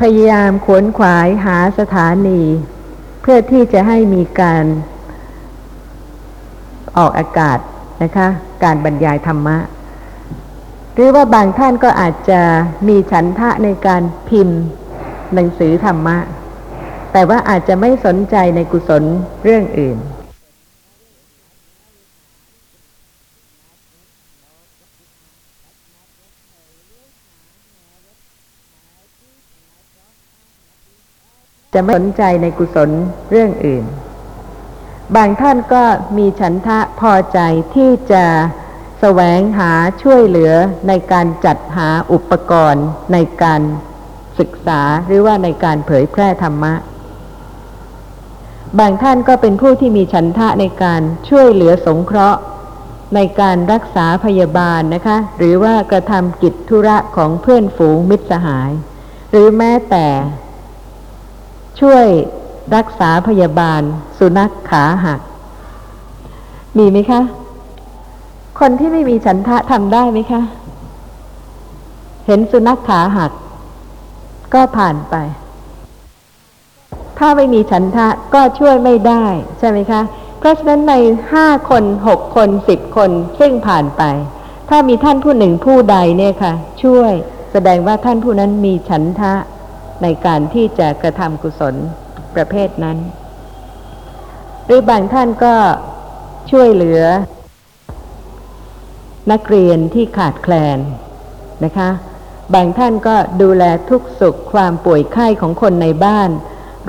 พยายามขวนขวายหาสถานี เพื่อที่จะให้มีการออกอากาศนะคะ การบรรยายธรรมะ หรือว่าบางท่านก็อาจจะมีฉันทะในการพิมพ์หนังสือธรรมะ แต่ว่าอาจจะไม่สนใจในกุศลเรื่องอื่น จะไม่สนใจในกุศลเรื่องอื่น บางท่านก็มีฉันทะพอใจที่จะแสวงหาช่วยเหลือในการจัดหาอุปกรณ์ในการศึกษาหรือว่าในการเผยแพร่ธรรมะ บางท่านก็เป็นผู้ที่มีฉันทะในการช่วยเหลือสงเคราะห์ ในการรักษาพยาบาลนะคะ หรือว่ากระทำกิจธุระของเพื่อนฝูงมิตรสหาย หรือแม้แต่ ช่วยรักษาพยาบาล สุนัขขาหัก มีไหมคะ คนที่ไม่มีฉันทะทำได้ไหมคะ เห็นสุนัขขาหัก ก็ผ่านไป ถ้าไม่มีฉันทะก็ช่วยไม่ได้ ใช่ไหมคะ เพราะฉะนั้นในห้าคนหกคนสิบคนซึ่งผ่านไป ถ้ามีท่านผู้หนึ่งผู้ใดเนี่ยค่ะ ช่วยแสดงว่าท่านผู้นั้นมีฉันทะ ในการที่จะกระทำกุศลประเภทนั้น หรือบางท่านก็ช่วยเหลือ นักเรียนที่ขาดแคลนนะคะ บางท่านก็ดูแลทุกสุขความป่วยไข้ของคนในบ้าน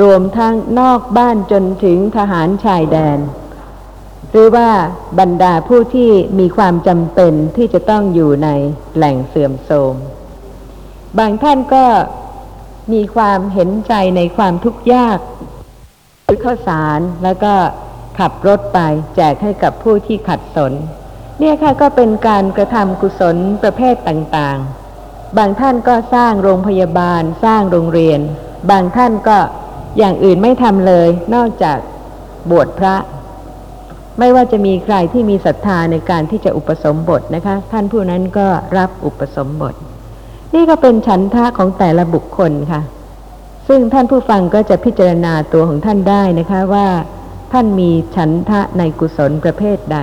รวมทั้งนอกบ้านจนถึงทหารชายแดน หรือว่าบรรดาผู้ที่มีความจำเป็นที่จะต้องอยู่ในแหล่งเสื่อมโทรมบางท่านก็ มีความเห็นใจในความทุกข์ยากซื้อข้าวสารแล้วก็ขับรถไปแจกให้กับผู้ที่ขัดสน เนี่ยค่ะก็เป็นการกระทำกุศลประเภทต่างๆ บางท่านก็สร้างโรงพยาบาลสร้างโรงเรียน บางท่านก็อย่างอื่นไม่ทำเลย นอกจากบวชพระ ไม่ว่าจะมีใครที่มีศรัทธาในการที่จะอุปสมบทนะคะ ท่านผู้นั้นก็รับอุปสมบท นี่ก็เป็นฉันทะของแต่ละบุคคลค่ะ ซึ่งท่านผู้ฟังก็จะพิจารณาตัวของท่านได้นะคะว่าท่านมีฉันทะในกุศลประเภทใด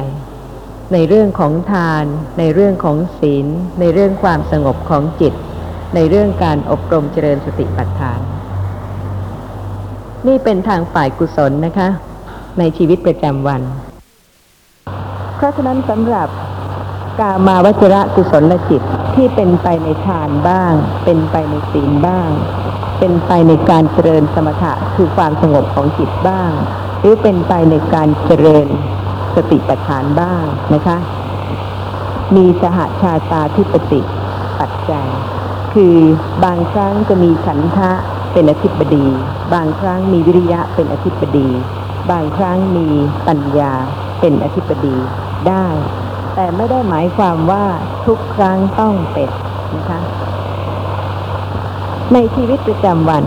ในเรื่องของทาน ในเรื่องของศีล ในเรื่องความสงบของจิต ในเรื่องการอบรมเจริญสติปัฏฐาน นี่เป็นทางฝ่ายกุศลนะคะ ในชีวิตประจำวัน เพราะฉะนั้นสำหรับ กามาวจระกุศลจิตที่เป็นไปในทานบ้าง เป็นไปในศีลบ้าง เป็นไปในการเจริญสมถะคือความสงบของจิตบ้าง หรือเป็นไปในการเจริญสติปัฏฐานบ้างนะคะ มีสหชาตาธิปติปัจจัย คือบางครั้งจะมีฉันทะเป็นอธิบดี บางครั้งมีวิริยะเป็นอธิบดี บางครั้งมีปัญญาเป็นอธิบดีได้ แต่ไม่ได้หมายความว่าทุกครั้งต้องเป็นนะคะ ในชีวิตประจำวัน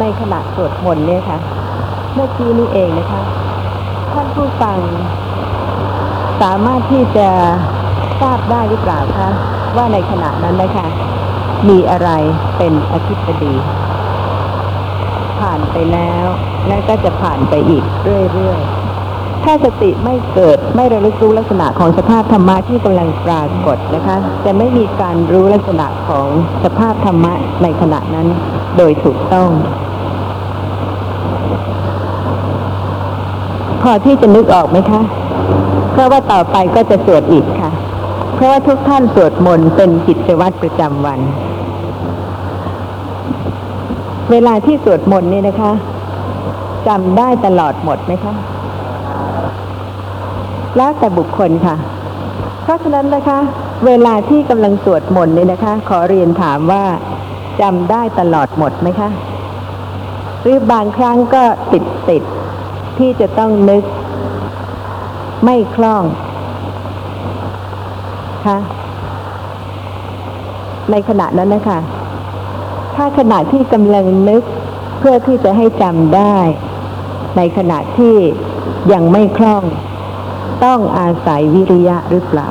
ในขณะสวดมนต์เนี่ยค่ะ เมื่อกี้นี้เองนะคะ ท่านผู้ฟัง สามารถที่จะทราบได้หรือเปล่าคะว่าในขณะนั้นนะคะมีอะไรเป็นอธิบดี ผ่านไปแล้ว และก็จะผ่านไปอีกเรื่อยๆ ถ้าสติไม่เกิดไม่ระลึกรู้ลักษณะของสภาพธรรมะที่กำลังปรากฏนะคะจะไม่มีการรู้ลักษณะของสภาพธรรมะในขณะนั้น โดยถูกต้อง พอที่จะนึกออกไหมคะ เพราะว่าต่อไปก็จะสวดอีกค่ะ เพราะว่าทุกท่านสวดมนต์เป็นกิจวัตรประจำวัน เวลาที่สวดมนต์นี่นะคะจำได้ตลอดหมดไหมคะ แล้วแต่บุคคลค่ะ เพราะฉะนั้นนะคะ เวลาที่กำลังสวดมนต์นี่นะคะ ขอเรียนถามว่าจำได้ตลอดหมดไหมคะ หรือบางครั้งก็ติดติดที่จะต้องนึก ไม่คล่องคะในขณะนั้นนะคะ ถ้าขณะที่กำลังนึกเพื่อที่จะให้จำได้ ในขณะที่ยังไม่คล่อง ต้องอาศัยวิริยะหรือเปล่า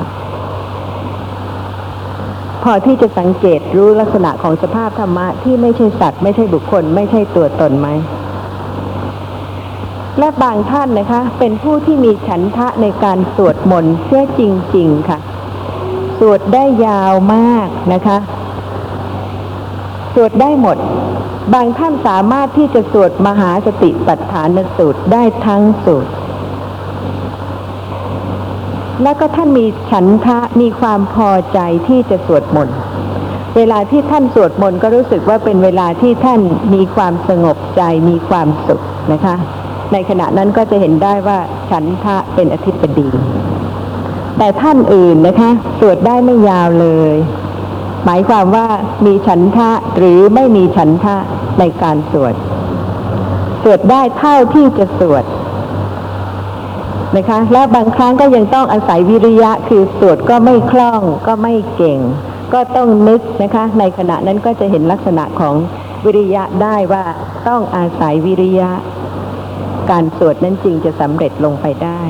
พอที่จะสังเกตรู้ลักษณะของสภาพธรรมะที่ไม่ใช่สัตว์ไม่ใช่บุคคล ไม่ใช่ตัวตนไหม และบางท่านนะคะ เป็นผู้ที่มีฉันทะในการสวดมนต์เสียจริง ๆ ค่ะ สวดได้ยาวมากนะคะสวดได้หมด บางท่านสามารถที่จะสวดมหาสติปัฏฐานสูตรได้ทั้งสูตร แล้วก็ท่านมีฉันทะมีความพอใจที่จะสวดมนต์เวลาที่ท่านสวดมนต์ก็รู้สึกว่าเป็นเวลาที่ท่านมีความสงบใจมีความสุขนะคะ ในขณะนั้นก็จะเห็นได้ว่าฉันทะเป็นอธิปดี แต่ท่านอื่นนะคะ สวดได้ไม่ยาวเลย หมายความว่ามีฉันทะหรือไม่มีฉันทะในการสวด สวดได้เท่าที่จะสวด นะคะ และบางครั้งก็ยังต้องอาศัยวิริยะคือสวดก็ไม่คล่องก็ไม่เก่ง ก็ต้องนึกนะคะ ในขณะนั้นก็จะเห็นลักษณะของวิริยะได้ว่าต้องอาศัยวิริยะ การสวดนั้นจริงจะสำเร็จลงไปได้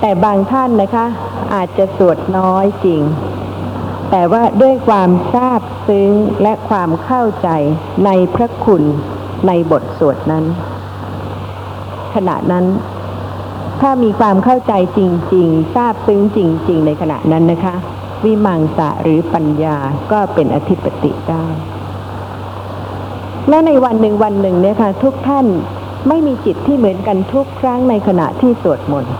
แต่บางท่านนะคะ อาจจะสวดน้อยจริง แต่ว่าด้วยความทราบซึ้งและความเข้าใจในพระคุณในบทสวดนั้นขณะนั้น ถ้ามีความเข้าใจจริง ๆ ทราบซึ้งจริง ๆ ในขณะนั้นนะคะ วิมังสะหรือปัญญาก็เป็นอธิปติได้ และในวันหนึ่งวันหนึ่งเนี่ยค่ะทุกท่านไม่มีจิตที่เหมือนกันทุกครั้งในขณะที่สวดมนต์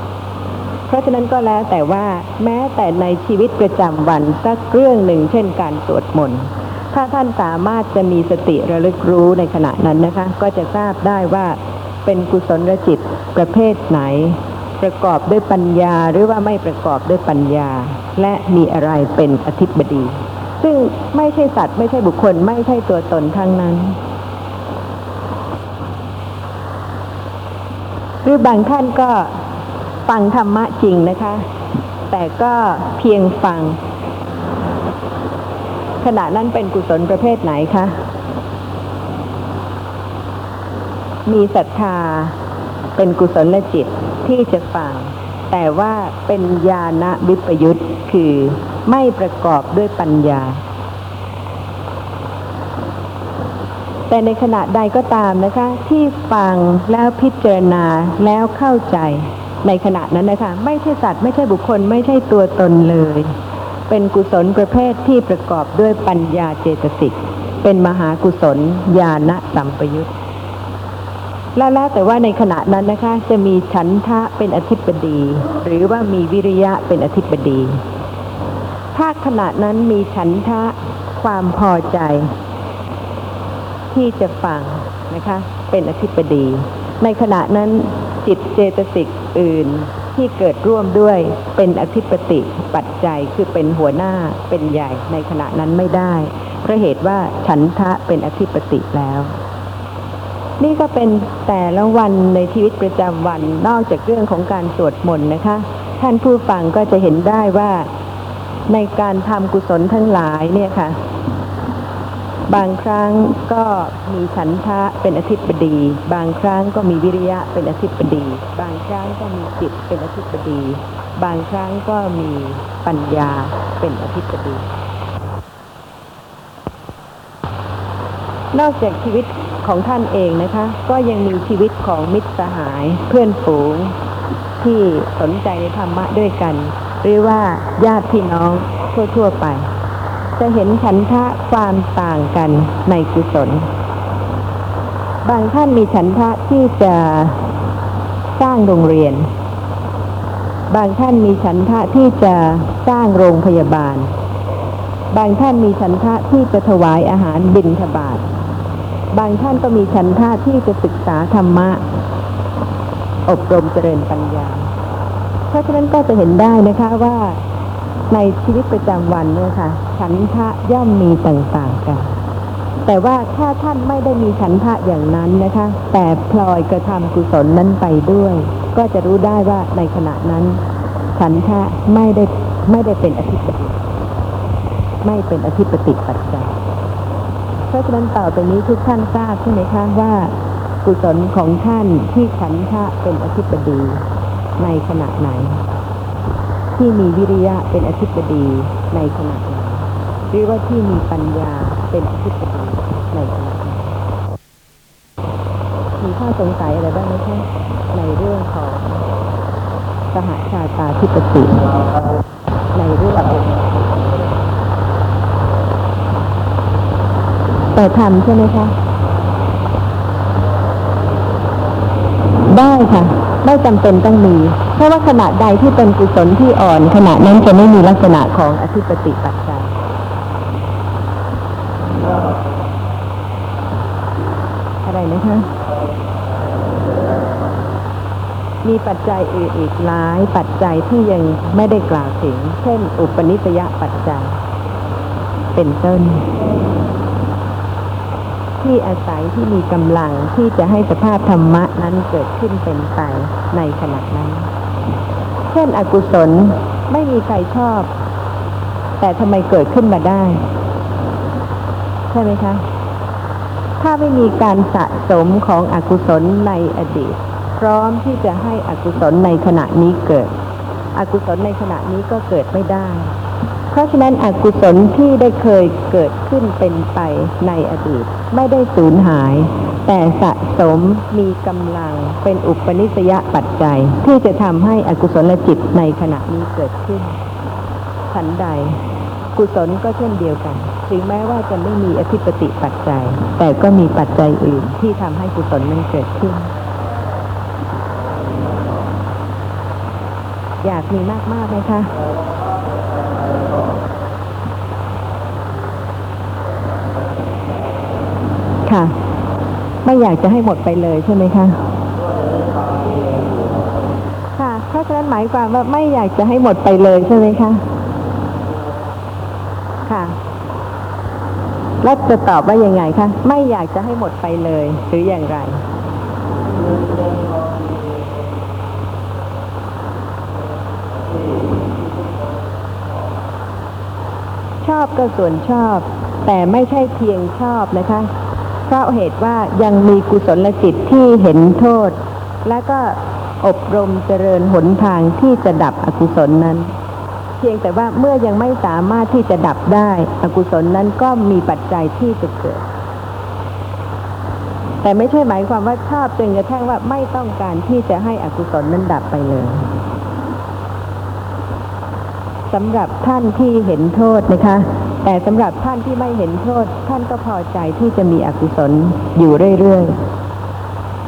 เพราะฉะนั้นก็แล้วแต่ว่าแม้แต่ในชีวิตประจำวันสักเรื่องหนึ่ง เช่นการสวดมนต์ถ้าท่านสามารถจะมีสติระลึกรู้ในขณะนั้นนะคะ ก็จะทราบได้ว่า เป็นกุศลจิตประเภทไหน ประกอบด้วยปัญญาหรือว่าไม่ประกอบด้วยปัญญา และมีอะไรเป็นอธิบดี ซึ่งไม่ใช่สัตว์ไม่ใช่บุคคลไม่ใช่ตัวตนทั้งนั้น หรือบางท่านก็ฟังธรรมะจริงนะคะ แต่ก็เพียงฟัง ขณะนั้นเป็นกุศลประเภทไหนคะ มีศรัทธาเป็นกุศลจิตที่จะฟัง แต่ว่าเป็นญาณวิปยุตคือไม่ประกอบด้วยปัญญา แต่ในขณะใดก็ตามนะคะ ที่ฟังแล้วพิจารณาแล้วเข้าใจในขณะนั้นนะคะ ไม่ใช่สัตว์ไม่ใช่บุคคลไม่ใช่ตัวตนเลย เป็นกุศลประเภทที่ประกอบด้วยปัญญาเจตสิกเป็นมหากุศลญาณสัมปยุต และแล้วแต่ว่าในขณะนั้นนะคะ จะมีฉันทะเป็นอธิปดี หรือว่ามีวิริยะเป็นอธิปดี ถ้าขณะนั้นมีฉันทะความพอใจ ที่จะฟังนะคะ เป็นอธิปดี ในขณะนั้นจิตเจตสิกอื่นที่เกิดร่วมด้วยเป็นอธิปติปัจจัยคือเป็นหัวหน้าเป็นใหญ่ในขณะนั้นไม่ได้เพราะเหตุว่าฉันทะเป็นอธิปติแล้ว นี่ก็เป็นแต่ละวันในชีวิตประจำวันนอกจากเรื่องของการสวดมนต์นะคะ ท่านผู้ฟังก็จะเห็นได้ว่าในการทำกุศลทั้งหลายเนี่ยค่ะ บางครั้งก็มีฉันทะเป็นอธิปดี บางครั้งก็มีวิริยะเป็นอธิปดี บางครั้งก็มีจิตเป็นอธิปดี บางครั้งก็มีปัญญาเป็นอธิปดี นอกจากชีวิต ของท่านเองนะคะ ก็ยังมีชีวิตของมิตรสหายเพื่อนฝูงที่สนใจในธรรมะด้วยกัน หรือว่าญาติพี่น้องทั่ว ๆ ไป จะเห็นฉันทะความต่างกันในกุศล บางท่านมีฉันทะที่จะสร้างโรงเรียน บางท่านมีฉันทะที่จะสร้างโรงพยาบาล บางท่านมีฉันทะที่จะถวายอาหารบิณฑบาต บางท่านก็มีฉันทะที่จะศึกษาธรรมะ อบรมเจริญปัญญา เพราะฉะนั้นก็จะเห็นได้นะคะว่าในชีวิตประจำวันเนี่ยค่ะ ฉันทะย่อมมีต่างๆกัน แต่ว่าถ้าท่านไม่ได้มีฉันทะอย่างนั้นนะคะ แต่พลอยกระทำกุศลนั้นไปด้วย ก็จะรู้ได้ว่าในขณะนั้น ฉันทะไม่ได้ไม่ได้เป็นอธิปติ ไม่เป็นอธิปติปัจจัย เพราะฉะนั้นต่อไปนี้ทุกท่านทราบใช่ไหมคะว่ากุศลของท่านที่ฉันทะเป็นอธิปดีในขณะไหน ที่มีวิริยะเป็นอธิปดีในขณะไหนหรือว่าที่มีปัญญาเป็นอธิปดีในขณะไหนมีข้อสงสัยอะไรบ้างไหมคะในเรื่องของสหชาตาธิปติในเรื่อง แต่ทำใช่ไหมคะ ได้ค่ะ ไม่จำเป็นต้องมี เพราะว่าขณะใดที่เป็นกุศลที่อ่อน ขณะนั้นจะไม่มีลักษณะของอธิปติปัจจัยอะไรนะคะมีปัจจัยอื่นอีกหลายปัจจัยที่ยังไม่ได้กล่าวถึง เช่น อุปนิสยปัจจัย เป็นต้น ที่อาศัยที่มีกำลังที่จะให้สภาพธรรมะนั้นเกิดขึ้นเป็นไปในขณะนั้น เช่นอกุศลไม่มีใครชอบ แต่ทำไมเกิดขึ้นมาได้ ใช่ไหมคะ ถ้าไม่มีการสะสมของอกุศลในอดีต พร้อมที่จะให้อกุศลในขณะนี้เกิด อกุศลในขณะนี้ก็เกิดไม่ได้ เพราะฉะนั้นอกุศลที่ได้เคยเกิดขึ้นเป็นไปในอดีต ไม่ได้สูญหาย แต่สะสมมีกำลังเป็นอุปนิสยปัจจัย ที่จะทำให้อกุศลจิตในขณะนี้เกิดขึ้นฉันใด กุศลก็เช่นเดียวกันถึงแม้ว่าจะไม่มีอธิปติปัจจัย แต่ก็มีปัจจัยอื่นที่ทำให้กุศลนั้นเกิดขึ้น อยากมีมากๆไหมคะค่ะ ไม่ อยากจะให้หมดไปเลยใช่ไหมคะค่ะเพราะฉะนั้นหมายความว่าไม่อยากจะให้หมดไปเลยใช่ไหมคะค่ะแล้วจะตอบว่ายังไงคะไม่อยากจะให้หมดไปเลย หรืออย่างไรชอบก็ส่วนชอบ แต่ไม่ใช่เพียงชอบนะคะ เพราะเหตุว่ายังมีกุศลจิตที่เห็นโทษ และก็อบรมเจริญหนทางที่จะดับอกุศลนั้น เพียงแต่ว่าเมื่อยังไม่สามารถที่จะดับได้อกุศลนั้นก็มีปัจจัยที่จะเกิด แต่ไม่ใช่หมายความว่าชอบจนกระทั่งว่าไม่ต้องการที่จะให้อกุศลนั้นดับไปเลยสำหรับท่านที่เห็นโทษนะคะ แต่สำหรับท่านที่ไม่เห็นโทษ ท่านก็พอใจที่จะมีอกุศลอยู่เรื่อย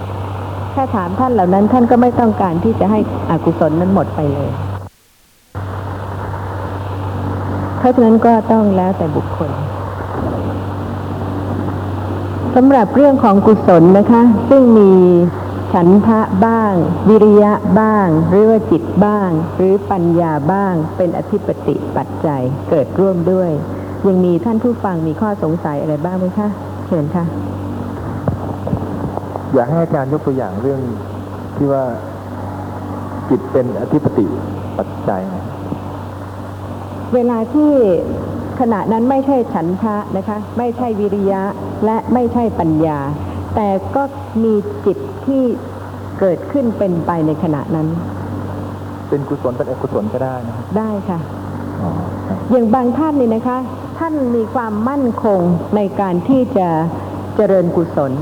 ๆ ถ้าถามท่านเหล่านั้นท่านก็ไม่ต้องการที่จะให้อกุศลนั้นหมดไปเลย เพราะฉะนั้นก็ต้องแล้วแต่บุคคลสำหรับเรื่องของกุศลนะคะ ซึ่งมีฉันทะบ้าง วิริยะบ้าง หรือว่าจิตบ้าง หรือปัญญาบ้าง เป็นอธิปติปัจจัยเกิดร่วมด้วย ยังมีท่านผู้ฟังมีข้อสงสัยอะไรบ้างไหมคะเชิญค่ะ อยากให้อาจารย์ยกตัวอย่างเรื่องที่ว่าจิตเป็นอธิปติปัจจัยนะเวลาที่ขณะนั้นไม่ใช่ฉันทะนะคะ ไม่ใช่วิริยะและไม่ใช่ปัญญา แต่ก็มีจิตที่เกิดขึ้นเป็นไปในขณะนั้น เป็นกุศลเป็นอกุศลก็ได้นะครับได้ค่ะอ๋อครับอย่างบางท่านนี่นะคะ ท่านมีความมั่นคงในการที่จะเจริญกุศล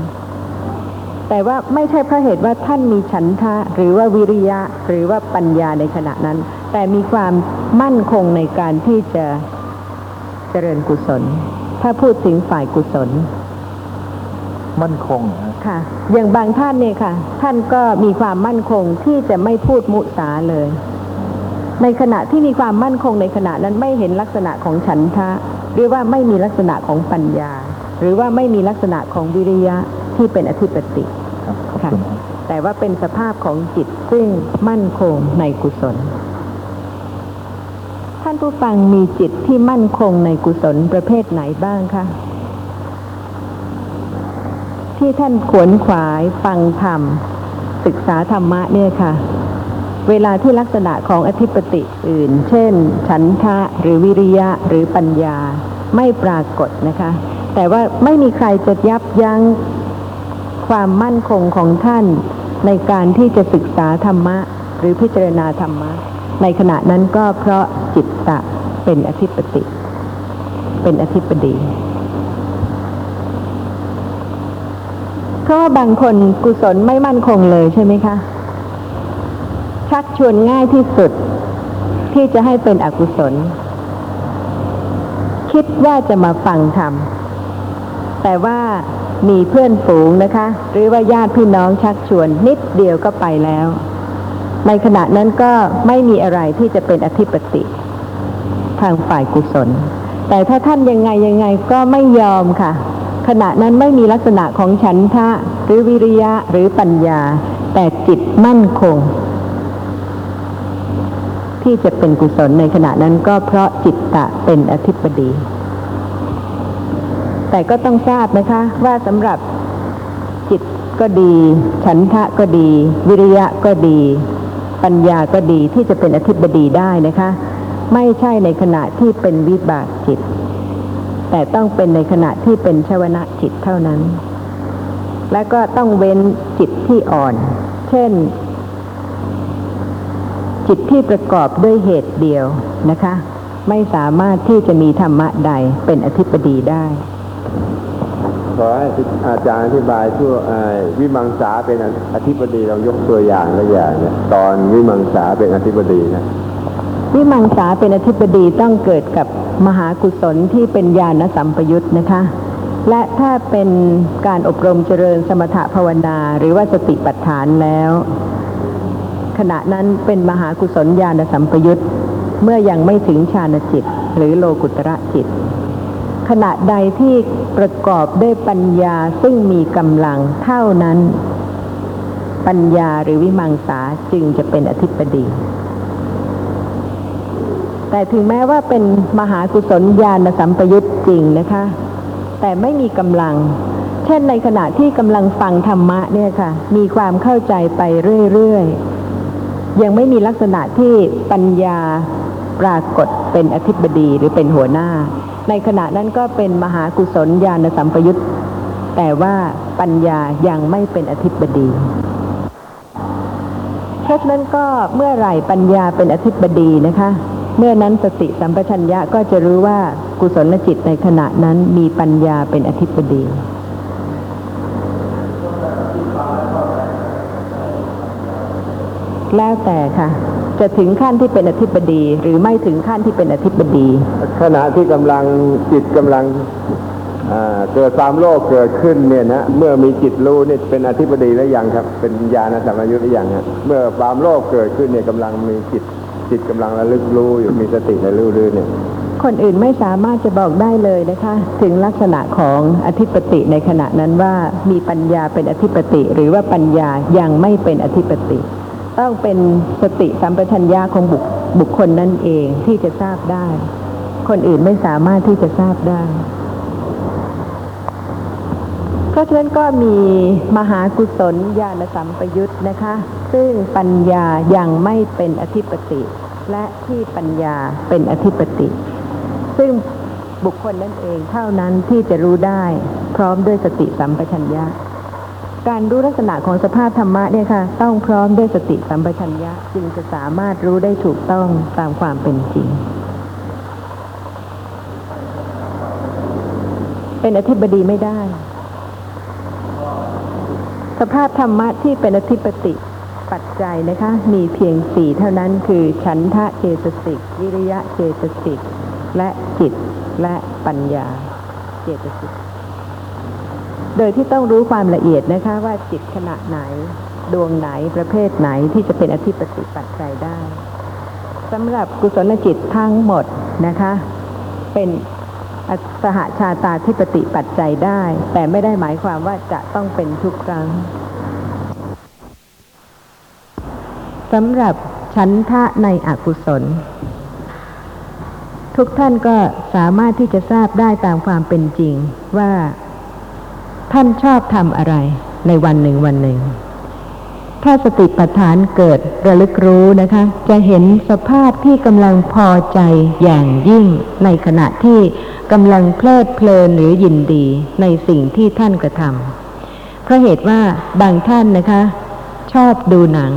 แต่ว่าไม่ใช่เพราะเหตุว่าท่านมีฉันทะ หรือว่าวิริยะหรือว่าปัญญาในขณะนั้น แต่มีความมั่นคงในการที่จะเจริญกุศล ถ้าพูดถึงฝ่ายกุศล มั่นคงนะฮะค่ะ อย่างบางท่านเนี่ยค่ะ ท่านก็มีความมั่นคงที่จะไม่พูดมุสาเลยในขณะที่มีความมั่นคงในขณะนั้นไม่เห็นลักษณะของฉันทะ หรือว่าไม่มีลักษณะของปัญญา หรือว่าไม่มีลักษณะของวิริยะที่เป็นอธิปติครับขอบค่ะคุณครับแต่ว่าเป็นสภาพของจิตซึ่งมั่นคงในกุศล ท่านผู้ฟังมีจิตที่มั่นคงในกุศลประเภทไหนบ้างคะที่ท่านขวนขวายฟังธรรมศึกษาธรรมะเนี่ยค่ะ เวลาที่ลักษณะของอธิปติอื่น เช่น ฉันทะหรือวิริยะหรือปัญญาไม่ปรากฏนะคะ แต่ว่าไม่มีใครจะยับยั้งความมั่นคงของท่านในการที่จะศึกษาธรรมะ หรือพิจารณาธรรมะ ในขณะนั้นก็เพราะจิตตะเป็นอธิปติ เป็นอธิปดีเพราะว่าบางคนกุศลไม่มั่นคงเลยใช่ไหมคะ ชักชวนง่ายที่สุด ที่จะให้เป็นอกุศล คิดว่าจะมาฟังธรรม แต่ว่ามีเพื่อนฝูงนะคะ หรือว่าญาติพี่น้องชักชวนนิดเดียวก็ไปแล้ว ในขณะนั้นก็ไม่มีอะไรที่จะเป็นอธิปติ ทางฝ่ายกุศล แต่ถ้าท่านยังไงยังไงก็ไม่ยอมค่ะ ขณะนั้นไม่มีลักษณะของฉันทะ หรือวิริยะหรือปัญญา แต่จิตมั่นคง ที่จะเป็นกุศลในขณะนั้นก็เพราะจิตตะเป็นอธิปดี แต่ก็ต้องทราบนะคะ ว่าสำหรับจิตก็ดี ฉันทะก็ดี วิริยะก็ดี ปัญญาก็ดีที่จะเป็นอธิบดีได้นะคะ ไม่ใช่ในขณะที่เป็นวิบากจิต แต่ต้องเป็นในขณะที่เป็นชวนะจิตเท่านั้น และก็ต้องเว้นจิตที่อ่อน เช่น จิตที่ประกอบด้วยเหตุเดียวนะคะ ไม่สามารถที่จะมีธรรมะใดเป็นอธิปดีได้ ขอให้อาจารย์อธิบายทั่วเอ่อวิมังสาเป็นอธิบดีเรายกตัวอย่างตัวอย่างเนี่ยตอนวิมังสาเป็นอธิบดีนะวิมังสาเป็นอธิบดีต้องเกิดกับมหากุศลที่เป็นญาณสัมปยุตนะคะ และถ้าเป็นการอบรมเจริญสมถภาวนาหรือว่าสติปัฏฐานแล้ว ขณะนั้นเป็นมหากุศลญาณสัมปยุตเมื่อยังไม่ถึงฌานจิต หรือโลกุตระจิต ขณะใดที่ประกอบด้วยปัญญาซึ่งมีกำลังเท่านั้น ปัญญาหรือวิมังสาจึงจะเป็นอธิปดี แต่ถึงแม้ว่าเป็นมหากุศลญาณสัมปยุตจริงนะคะ แต่ไม่มีกำลังเช่นในขณะที่กำลังฟังธรรมะเนี่ยค่ะ มีความเข้าใจไปเรื่อย ๆ ยังไม่มีลักษณะที่ปัญญาปรากฏเป็นอธิบดีหรือเป็นหัวหน้า ในขณะนั้นก็เป็นมหากุศลญาณสัมปยุตแต่ว่าปัญญายังไม่เป็นอธิบดีเพราะฉะนั้นก็เมื่อไหร่ปัญญาเป็นอธิบดีนะคะ เมื่อนั้นสติสัมปชัญญะก็จะรู้ว่ากุศลจิตในขณะนั้นมีปัญญาเป็นอธิบดี แล้วแต่ค่ะ จะถึงขั้นที่เป็นอธิบดี หรือไม่ถึงขั้นที่เป็นอธิบดี ขณะที่กำลังจิตกำลังอ่าเกิดความโลภเกิดขึ้นเนี่ยนะเมื่อมีจิตรู้นี่เป็นอธิบดีแล้วยังครับ เป็นญาณสัมปยุทธ์หรือยังฮะเมื่อความโลภเกิดขึ้นเนี่ยกำลังมีจิตจิตกำลังระลึกรู้อยู่มีสติระลึกรู้เนี่ยคนอื่นไม่สามารถจะบอกได้เลยนะคะ ถึงลักษณะของอธิปติในขณะนั้นว่ามีปัญญาเป็นอธิปติ หรือว่าปัญญายังไม่เป็นอธิปติ ต้องเป็นสติสัมปชัญญะของบุคบุคคลนั่นเองที่จะทราบได้ คนอื่นไม่สามารถที่จะทราบได้ เพราะฉะนั้นก็มีมหากุศลญาณสัมปยุตนะคะ ซึ่งปัญญายังไม่เป็นอธิปติ และที่ปัญญาเป็นอธิปติ ซึ่งบุคคลนั่นเองเท่านั้นที่จะรู้ได้ พร้อมด้วยสติสัมปชัญญะ การรู้ลักษณะของสภาพธรรมะเนี่ยค่ะ ต้องพร้อมด้วยสติสัมปชัญญะจึงจะสามารถรู้ได้ถูกต้องตามความเป็นจริง เป็นอธิบดีไม่ได้ สภาพธรรมะที่เป็นอธิปติปัจจัยนะคะ มีเพียงสี่เท่านั้นคือฉันทะเจตสิก วิริยะเจตสิก และจิตและปัญญาเจตสิก โดยที่ต้องรู้ความละเอียดนะคะว่าจิตขณะไหนดวงไหนประเภทไหนที่จะเป็นอธิปติปัจจัยได้สำหรับกุศลจิตทั้งหมดนะคะ เป็นสหชาตาธิปติปัจจัยได้ แต่ไม่ได้หมายความว่าจะต้องเป็นทุกครั้งสำหรับฉันทะในอกุศล ทุกท่านก็สามารถที่จะทราบได้ตามความเป็นจริงว่า ท่านชอบทำอะไรในวันหนึ่งวันหนึ่ง ถ้าสติปัฏฐานเกิดระลึกรู้นะคะ จะเห็นสภาพที่กำลังพอใจอย่างยิ่งในขณะที่กำลังเพลิดเพลินหรือยินดีในสิ่งที่ท่านกระทำเพราะเหตุว่าบางท่านนะคะ ชอบดูหนัง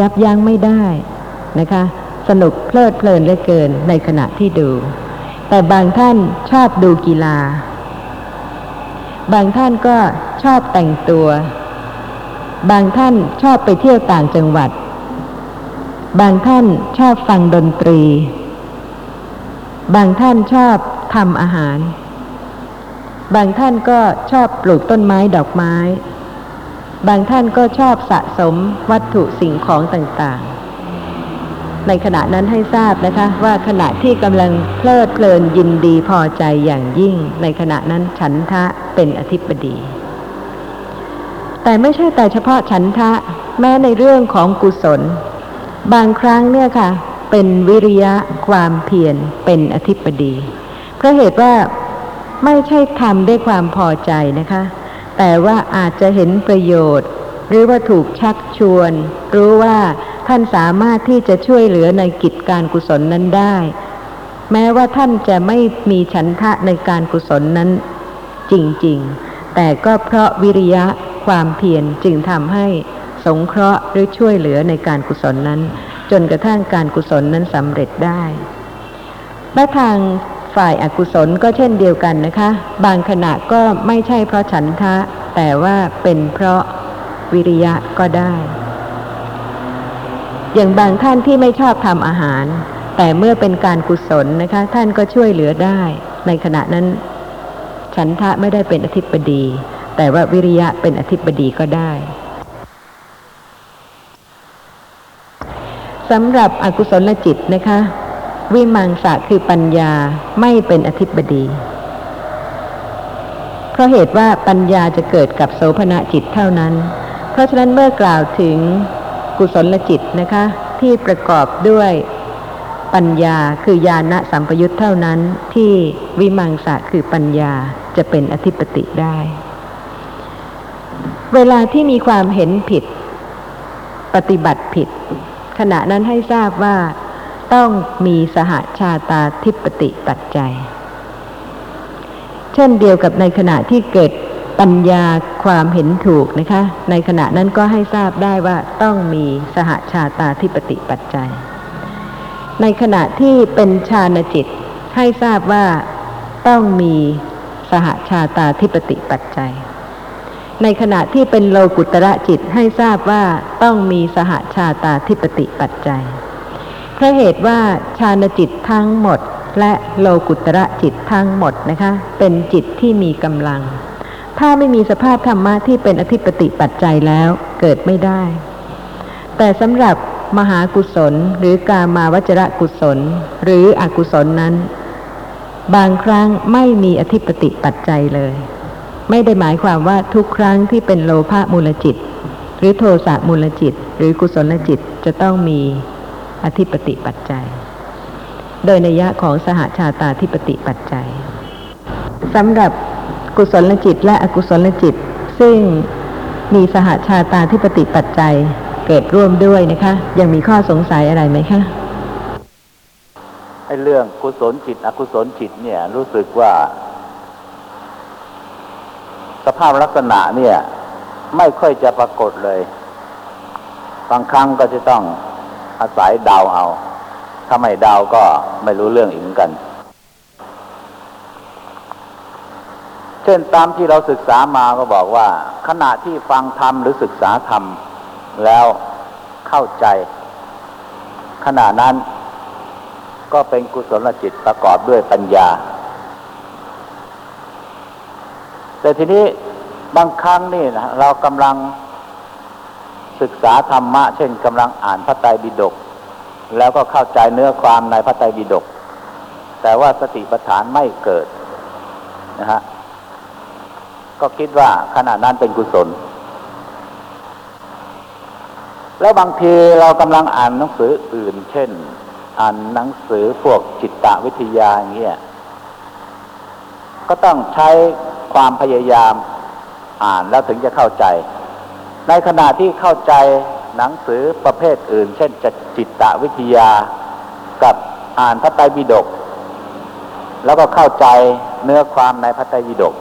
ยับยั้งไม่ได้นะคะ สนุกเพลิดเพลินเหลือเกินในขณะที่ดู แต่บางท่านชอบดูกีฬา บางท่านก็ชอบแต่งตัว บางท่านชอบไปเที่ยวต่างจังหวัด บางท่านชอบฟังดนตรี บางท่านชอบทำอาหาร บางท่านก็ชอบปลูกต้นไม้ดอกไม้ บางท่านก็ชอบสะสมวัตถุสิ่งของต่างๆ ในขณะนั้นให้ทราบนะคะ ว่าขณะที่กำลังเพลิดเพลินยินดีพอใจอย่างยิ่ง ในขณะนั้นฉันทะเป็นอธิปดี แต่ไม่ใช่แต่เฉพาะฉันทะแม้ในเรื่องของกุศล บางครั้งเนี่ยค่ะ เป็นวิริยะความเพียรเป็นอธิปดีเพราะเหตุว่าไม่ใช่ทำด้วยความพอใจนะคะ แต่ว่าอาจจะเห็นประโยชน์ หรือว่าถูกชักชวน รู้ว่า ท่านสามารถที่จะช่วยเหลือในกิจการกุศลนั้นได้ แม้ว่าท่านจะไม่มีฉันทะในการกุศลนั้นจริง ๆ แต่ก็เพราะวิริยะความเพียรจึงทำให้สงเคราะห์หรือช่วยเหลือในการกุศลนั้น จนกระทั่งการกุศลนั้นสำเร็จได้และทางฝ่ายอากุศลก็เช่นเดียวกันนะคะ บางขณะก็ไม่ใช่เพราะฉันทะ แต่ว่าเป็นเพราะวิริยะก็ได้ อย่างบางท่านที่ไม่ชอบทำอาหาร แต่เมื่อเป็นการกุศลนะคะ ท่านก็ช่วยเหลือได้ ในขณะนั้น ฉันทะไม่ได้เป็นอธิปดี แต่ว่าวิริยะเป็นอธิปดีก็ได้สำหรับอกุศลจิตนะคะ วิมังสะคือปัญญาไม่เป็นอธิปดี เพราะเหตุว่าปัญญาจะเกิดกับโสภณจิตเท่านั้น เพราะฉะนั้นเมื่อกล่าวถึง กุศลจิตนะคะ ที่ประกอบด้วยปัญญาคือญาณสัมปยุตเท่านั้นที่วิมังสะคือปัญญาจะเป็นอธิปติได้ เวลาที่มีความเห็นผิด ปฏิบัติผิด ขณะนั้นให้ทราบว่าต้องมีสหาชาตาทิปติปัจจัย เช่นเดียวกับในขณะที่เกิด ปัญญาความเห็นถูกนะคะ ในขณะนั้นก็ให้ทราบได้ว่าต้องมีสหชาตาทิปติปัจจัย ในขณะที่เป็นฌานจิต ให้ทราบว่าต้องมีสหชาตาทิปติปัจจัย ในขณะที่เป็นโลกุตระจิตให้ทราบว่าต้องมีสหชาตาทิปติปัจจัยเพราะเหตุว่าฌานจิตทั้งหมด และโลกุตระจิตทั้งหมดนะคะ เป็นจิตที่มีกำลัง ถ้าไม่มีสภาพธรรมะที่เป็นอธิปติปัจจัยแล้วเกิดไม่ได้ แต่สำหรับมหากุศลหรือกามาวจระกุศล หรืออกุศลนั้น บางครั้งไม่มีอธิปติปัจจัยเลย ไม่ได้หมายความว่าทุกครั้งที่เป็นโลภะมูลจิต หรือโทสะมูลจิต หรือกุศลจิตจะต้องมีอธิปติปัจจัย โดยนัยะของสหาชาตาธิปติปัจจัยสำหรับ กุศลจิตและอกุศลจิต ซึ่งมีสหาชาตาธิปติปัจจัยเกิดร่วมด้วยนะคะ ยังมีข้อสงสัยอะไรไหมคะไอ้เรื่องกุศลจิต อกุศลจิตเนี่ย รู้สึกว่า สภาพลักษณะเนี่ย ไม่ค่อยจะปรากฏเลย บางครั้งก็จะต้องอาศัยดาวเอา ถ้าไม่ดาวก็ไม่รู้เรื่องอีกเหมือนกัน ช่นตามที่เราศึกษามาก็บอกว่า ขณะที่ฟังธรรมหรือศึกษาธรรม แล้วเข้าใจ ขณะนั้นก็เป็นกุศลจิตประกอบด้วยปัญญา แต่ทีนี้บางครั้งนี่นะเรากำลังศึกษาธรรมะ เช่นกำลังอ่านพระไตรปิฎกแล้วก็เข้าใจเนื้อความในพระไตรปิฎกแต่ว่าสติปัฏฐานไม่เกิดนะฮะ ก็คิดว่าขณะนั้นเป็นกุศล แล้วบางทีเรากำลังอ่านหนังสืออื่น เช่น อ่านหนังสือพวกจิตวิทยาอย่างเงี้ยก็ต้องใช้ความพยายามอ่านแล้วถึงจะเข้าใจ ในขณะที่เข้าใจหนังสือประเภทอื่น เช่นจะจิตตวิทยา กับอ่านพระไตรปิฎกแล้วก็เข้าใจเนื้อความในพระไตรปิฎก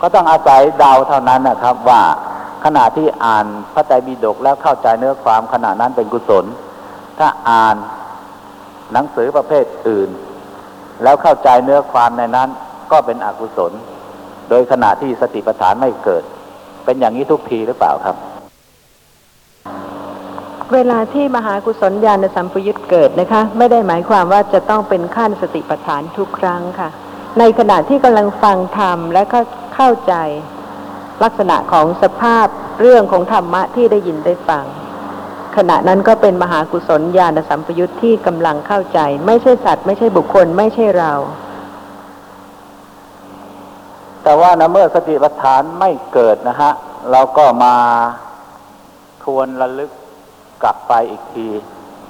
ก็ต้องอาศัยเดาเท่านั้นนะครับว่าขณะที่อ่านพระไตรปิฎกแล้วเข้าใจเนื้อความขณะนั้นเป็นกุศล ถ้าอ่านหนังสือประเภทอื่น แล้วเข้าใจเนื้อความในนั้นก็เป็นอกุศล โดยขณะที่สติปัฏฐานไม่เกิด เป็นอย่างนี้ทุกทีหรือเปล่าครับ เวลาที่มหากุศลญาณสัมปยุตเกิดนะคะ ไม่ได้หมายความว่าจะต้องเป็นขั้นสติปัฏฐานทุกครั้งค่ะ ในขณะที่กำลังฟังธรรมและก็เข้าใจลักษณะของสภาพเรื่องของธรรมะที่ได้ยินได้ฟัง ขณะนั้นก็เป็นมหากุศลญาณสัมปยุตที่กำลังเข้าใจ ไม่ใช่สัตว์ ไม่ใช่บุคคล ไม่ใช่เรา แต่ว่านะเมื่อสติปัฏฐานไม่เกิดนะฮะ เราก็มาทวนระลึกกลับไปอีกที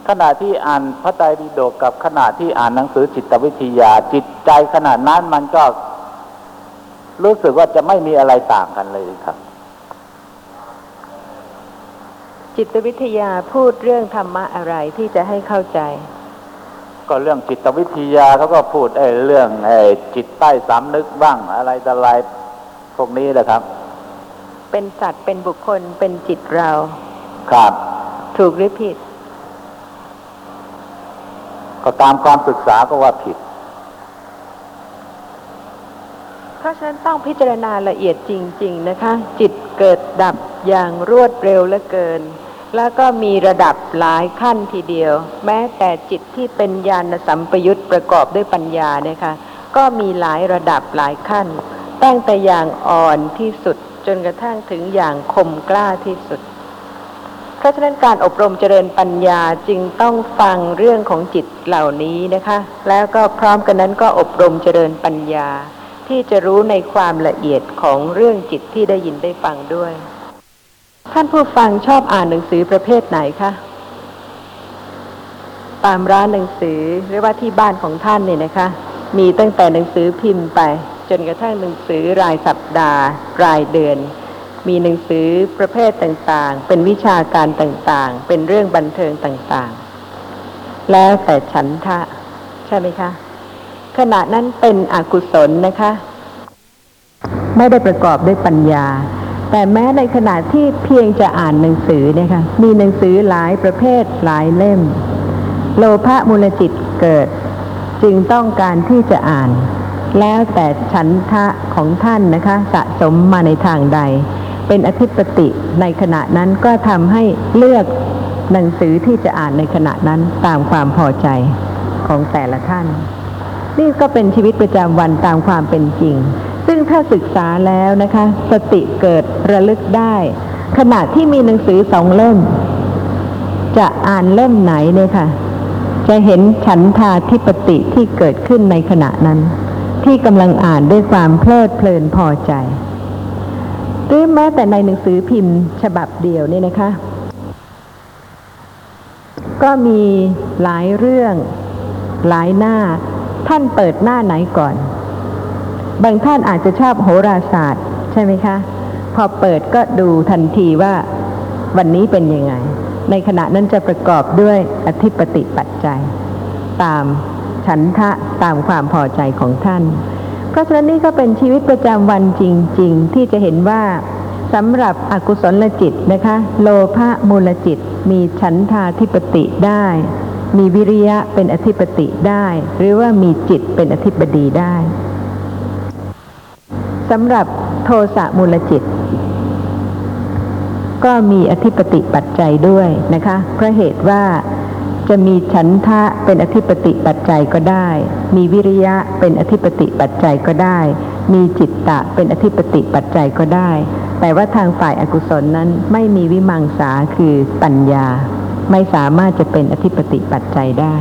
ขณะที่อ่านพระไตรปิฎกกับขณะที่อ่านหนังสือจิตวิทยา จิตใจขณะนั้นมันก็ รู้สึกว่าจะไม่มีอะไรต่างกันเลยครับ จิตวิทยาพูดเรื่องธรรมะอะไรที่จะให้เข้าใจ ก็เรื่องจิตวิทยาเขาก็พูดไอ้เรื่องไอ้จิตใต้สำนึกบ้างอะไรต่ออะไรพวกนี้แหละครับ เป็นสัตว์เป็นบุคคลเป็นจิตเรา ครับ ถูกหรือผิด ก็ตามความศึกษาก็ว่าผิด เพราะฉะนั้นต้องพิจารณาละเอียดจริง ๆ นะคะ จิตเกิดดับอย่างรวดเร็วเหลือเกิน แล้วก็มีระดับหลายขั้นทีเดียว แม้แต่จิตที่เป็นญาณสัมปยุตประกอบด้วยปัญญาเนี่ยค่ะก็มีหลายระดับหลายขั้น ตั้งแต่อย่างอ่อนที่สุดจนกระทั่งถึงอย่างคมกล้าที่สุด ราะฉะนั้นการอบรมเจริญปัญญาจึงต้องฟังเรื่องของจิตเหล่านี้นะคะ แล้วก็พร้อมกันนั้นก็อบรมเจริญปัญญา ที่จะรู้ในความละเอียดของเรื่องจิตที่ได้ยินได้ฟังด้วย ท่านผู้ฟังชอบอ่านหนังสือประเภทไหนคะตามร้านหนังสือหรือว่าที่บ้านของท่านเนี่ยนะคะ มีตั้งแต่หนังสือพิมพ์ไป จนกระทั่งหนังสือรายสัปดาห์ รายเดือน มีหนังสือประเภทต่างๆ เป็นวิชาการต่างๆ เป็นเรื่องบันเทิงต่างๆ แล้วแต่ฉันทะ ใช่ไหมคะ ขณะนั้นเป็นอกุศลนะคะ ไม่ได้ประกอบด้วยปัญญา แต่แม้ในขณะที่เพียงจะอ่านหนังสือเนี่ยคะมีหนังสือหลายประเภทหลายเล่ม โลภะมูลจิตเกิด จึงต้องการที่จะอ่านแล้วแต่ฉันทะของท่านนะคะ สะสมมาในทางใด เป็นอธิปติในขณะนั้นก็ทำให้เลือกหนังสือที่จะอ่านในขณะนั้นตามความพอใจของแต่ละท่าน นี่ก็เป็นชีวิตประจำวันตามความเป็นจริง ซึ่งถ้าศึกษาแล้วนะคะ สติเกิดระลึกได้ ขณะที่มีหนังสือสองเล่ม จะอ่านเล่มไหนเนี่ยค่ะ จะเห็นฉันทาธิปติที่เกิดขึ้นในขณะนั้น ที่กำลังอ่านด้วยความเพลิดเพลินพอใจ หรือแม้แต่ในหนังสือพิมพ์ฉบับเดียวเนี่ยนะคะ ก็มีหลายเรื่อง หลายหน้า ท่านเปิดหน้าไหนก่อน บางท่านอาจจะชอบโหราศาสตร์ ใช่ไหมคะ พอเปิดก็ดูทันทีว่าวันนี้เป็นยังไง ในขณะนั้นจะประกอบด้วยอธิปติปัจจัย ตามฉันทะตามความพอใจของท่าน ราะฉะนั้นนี่ก็เป็นชีวิตประจำวันจริง ๆ ที่จะเห็นว่าสำหรับอกุศลจิตนะคะ โลภะมูลจิต มีฉันทาธิปติได้ มีวิริยะเป็นอธิปติได้ หรือว่ามีจิตเป็นอธิปดีได้สำหรับโทสะมูลจิต ก็มีอธิปติปัจจัยด้วยนะคะเพราะเหตุว่า จะมีฉันทะเป็นอธิปติปัจจัยก็ได้ มีวิริยะเป็นอธิปติปัจจัยก็ได้ มีจิตตะเป็นอธิปติปัจจัยก็ได้ แต่ว่าทางฝ่ายอากุศลนั้นไม่มีวิมังสาคือปัญญา ไม่สามารถจะเป็นอธิปติปัจจัยได้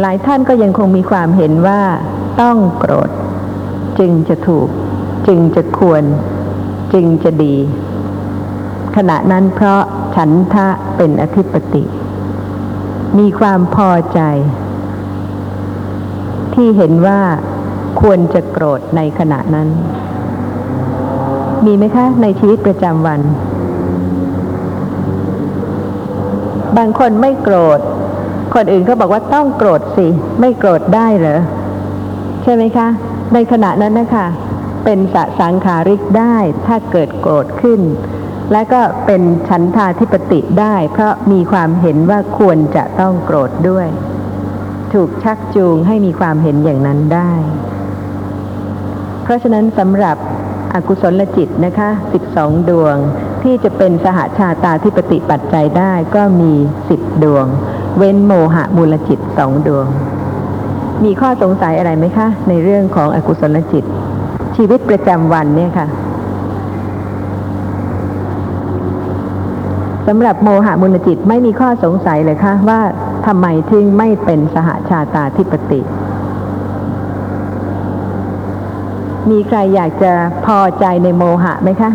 หลายท่านก็ยังคงมีความเห็นว่าต้องโกรธ จึงจะถูก จึงจะควร จึงจะดี ขณะนั้นเพราะฉันทะเป็นอธิปติ มีความพอใจ ที่เห็นว่าควรจะโกรธในขณะนั้น มีไหมคะ ในชีวิตประจำวัน บางคนไม่โกรธ คนอื่นก็บอกว่าต้องโกรธสิ ไม่โกรธได้เหรอ ใช่ไหมคะ ในขณะนั้นนะคะ เป็นสสังขาริกได้ถ้าเกิดโกรธขึ้น และก็เป็นฉันทาธิปติได้ เพราะมีความเห็นว่าควรจะต้องโกรธด้วย ถูกชักจูงให้มีความเห็นอย่างนั้นได้ เพราะฉะนั้นสำหรับอกุศลจิตนะคะ 12 ดวงที่จะเป็นสหชาตาธิปติปัจจัยได้ก็มี 10 ดวง เว้นโมหะมูลจิตสองดวง มีข้อสงสัยอะไรไหมคะ ในเรื่องของอกุศลจิต ชีวิตประจำวันเนี่ยค่ะ สำหรับโมหะมูลจิตไม่มีข้อสงสัยเลยคะว่าทำไมถึงไม่เป็นสหชาตาธิปติ มีใครอยากจะพอใจในโมหะไหมคะ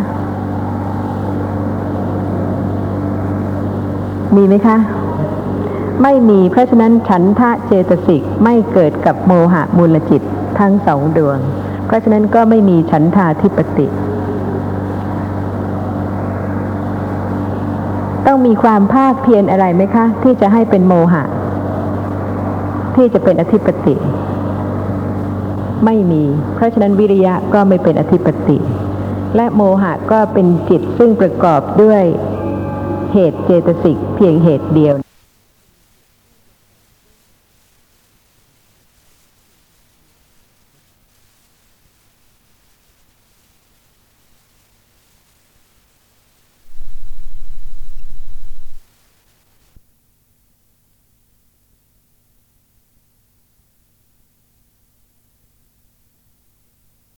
มีไหมคะ ไม่มีเพราะฉะนั้นฉันทะเจตสิกไม่เกิดกับโมหะมูลจิตทั้งสองดวง เพราะฉะนั้นก็ไม่มีฉันทาธิปติ ต้องมีความภาคเพียรอะไรไหมคะ ที่จะให้เป็นโมหะ ที่จะเป็นอธิปติ ไม่มี เพราะฉะนั้นวิริยะก็ไม่เป็นอธิปติ และโมหะก็เป็นจิตซึ่งประกอบด้วยเหตุเจตสิกเพียงเหตุเดียว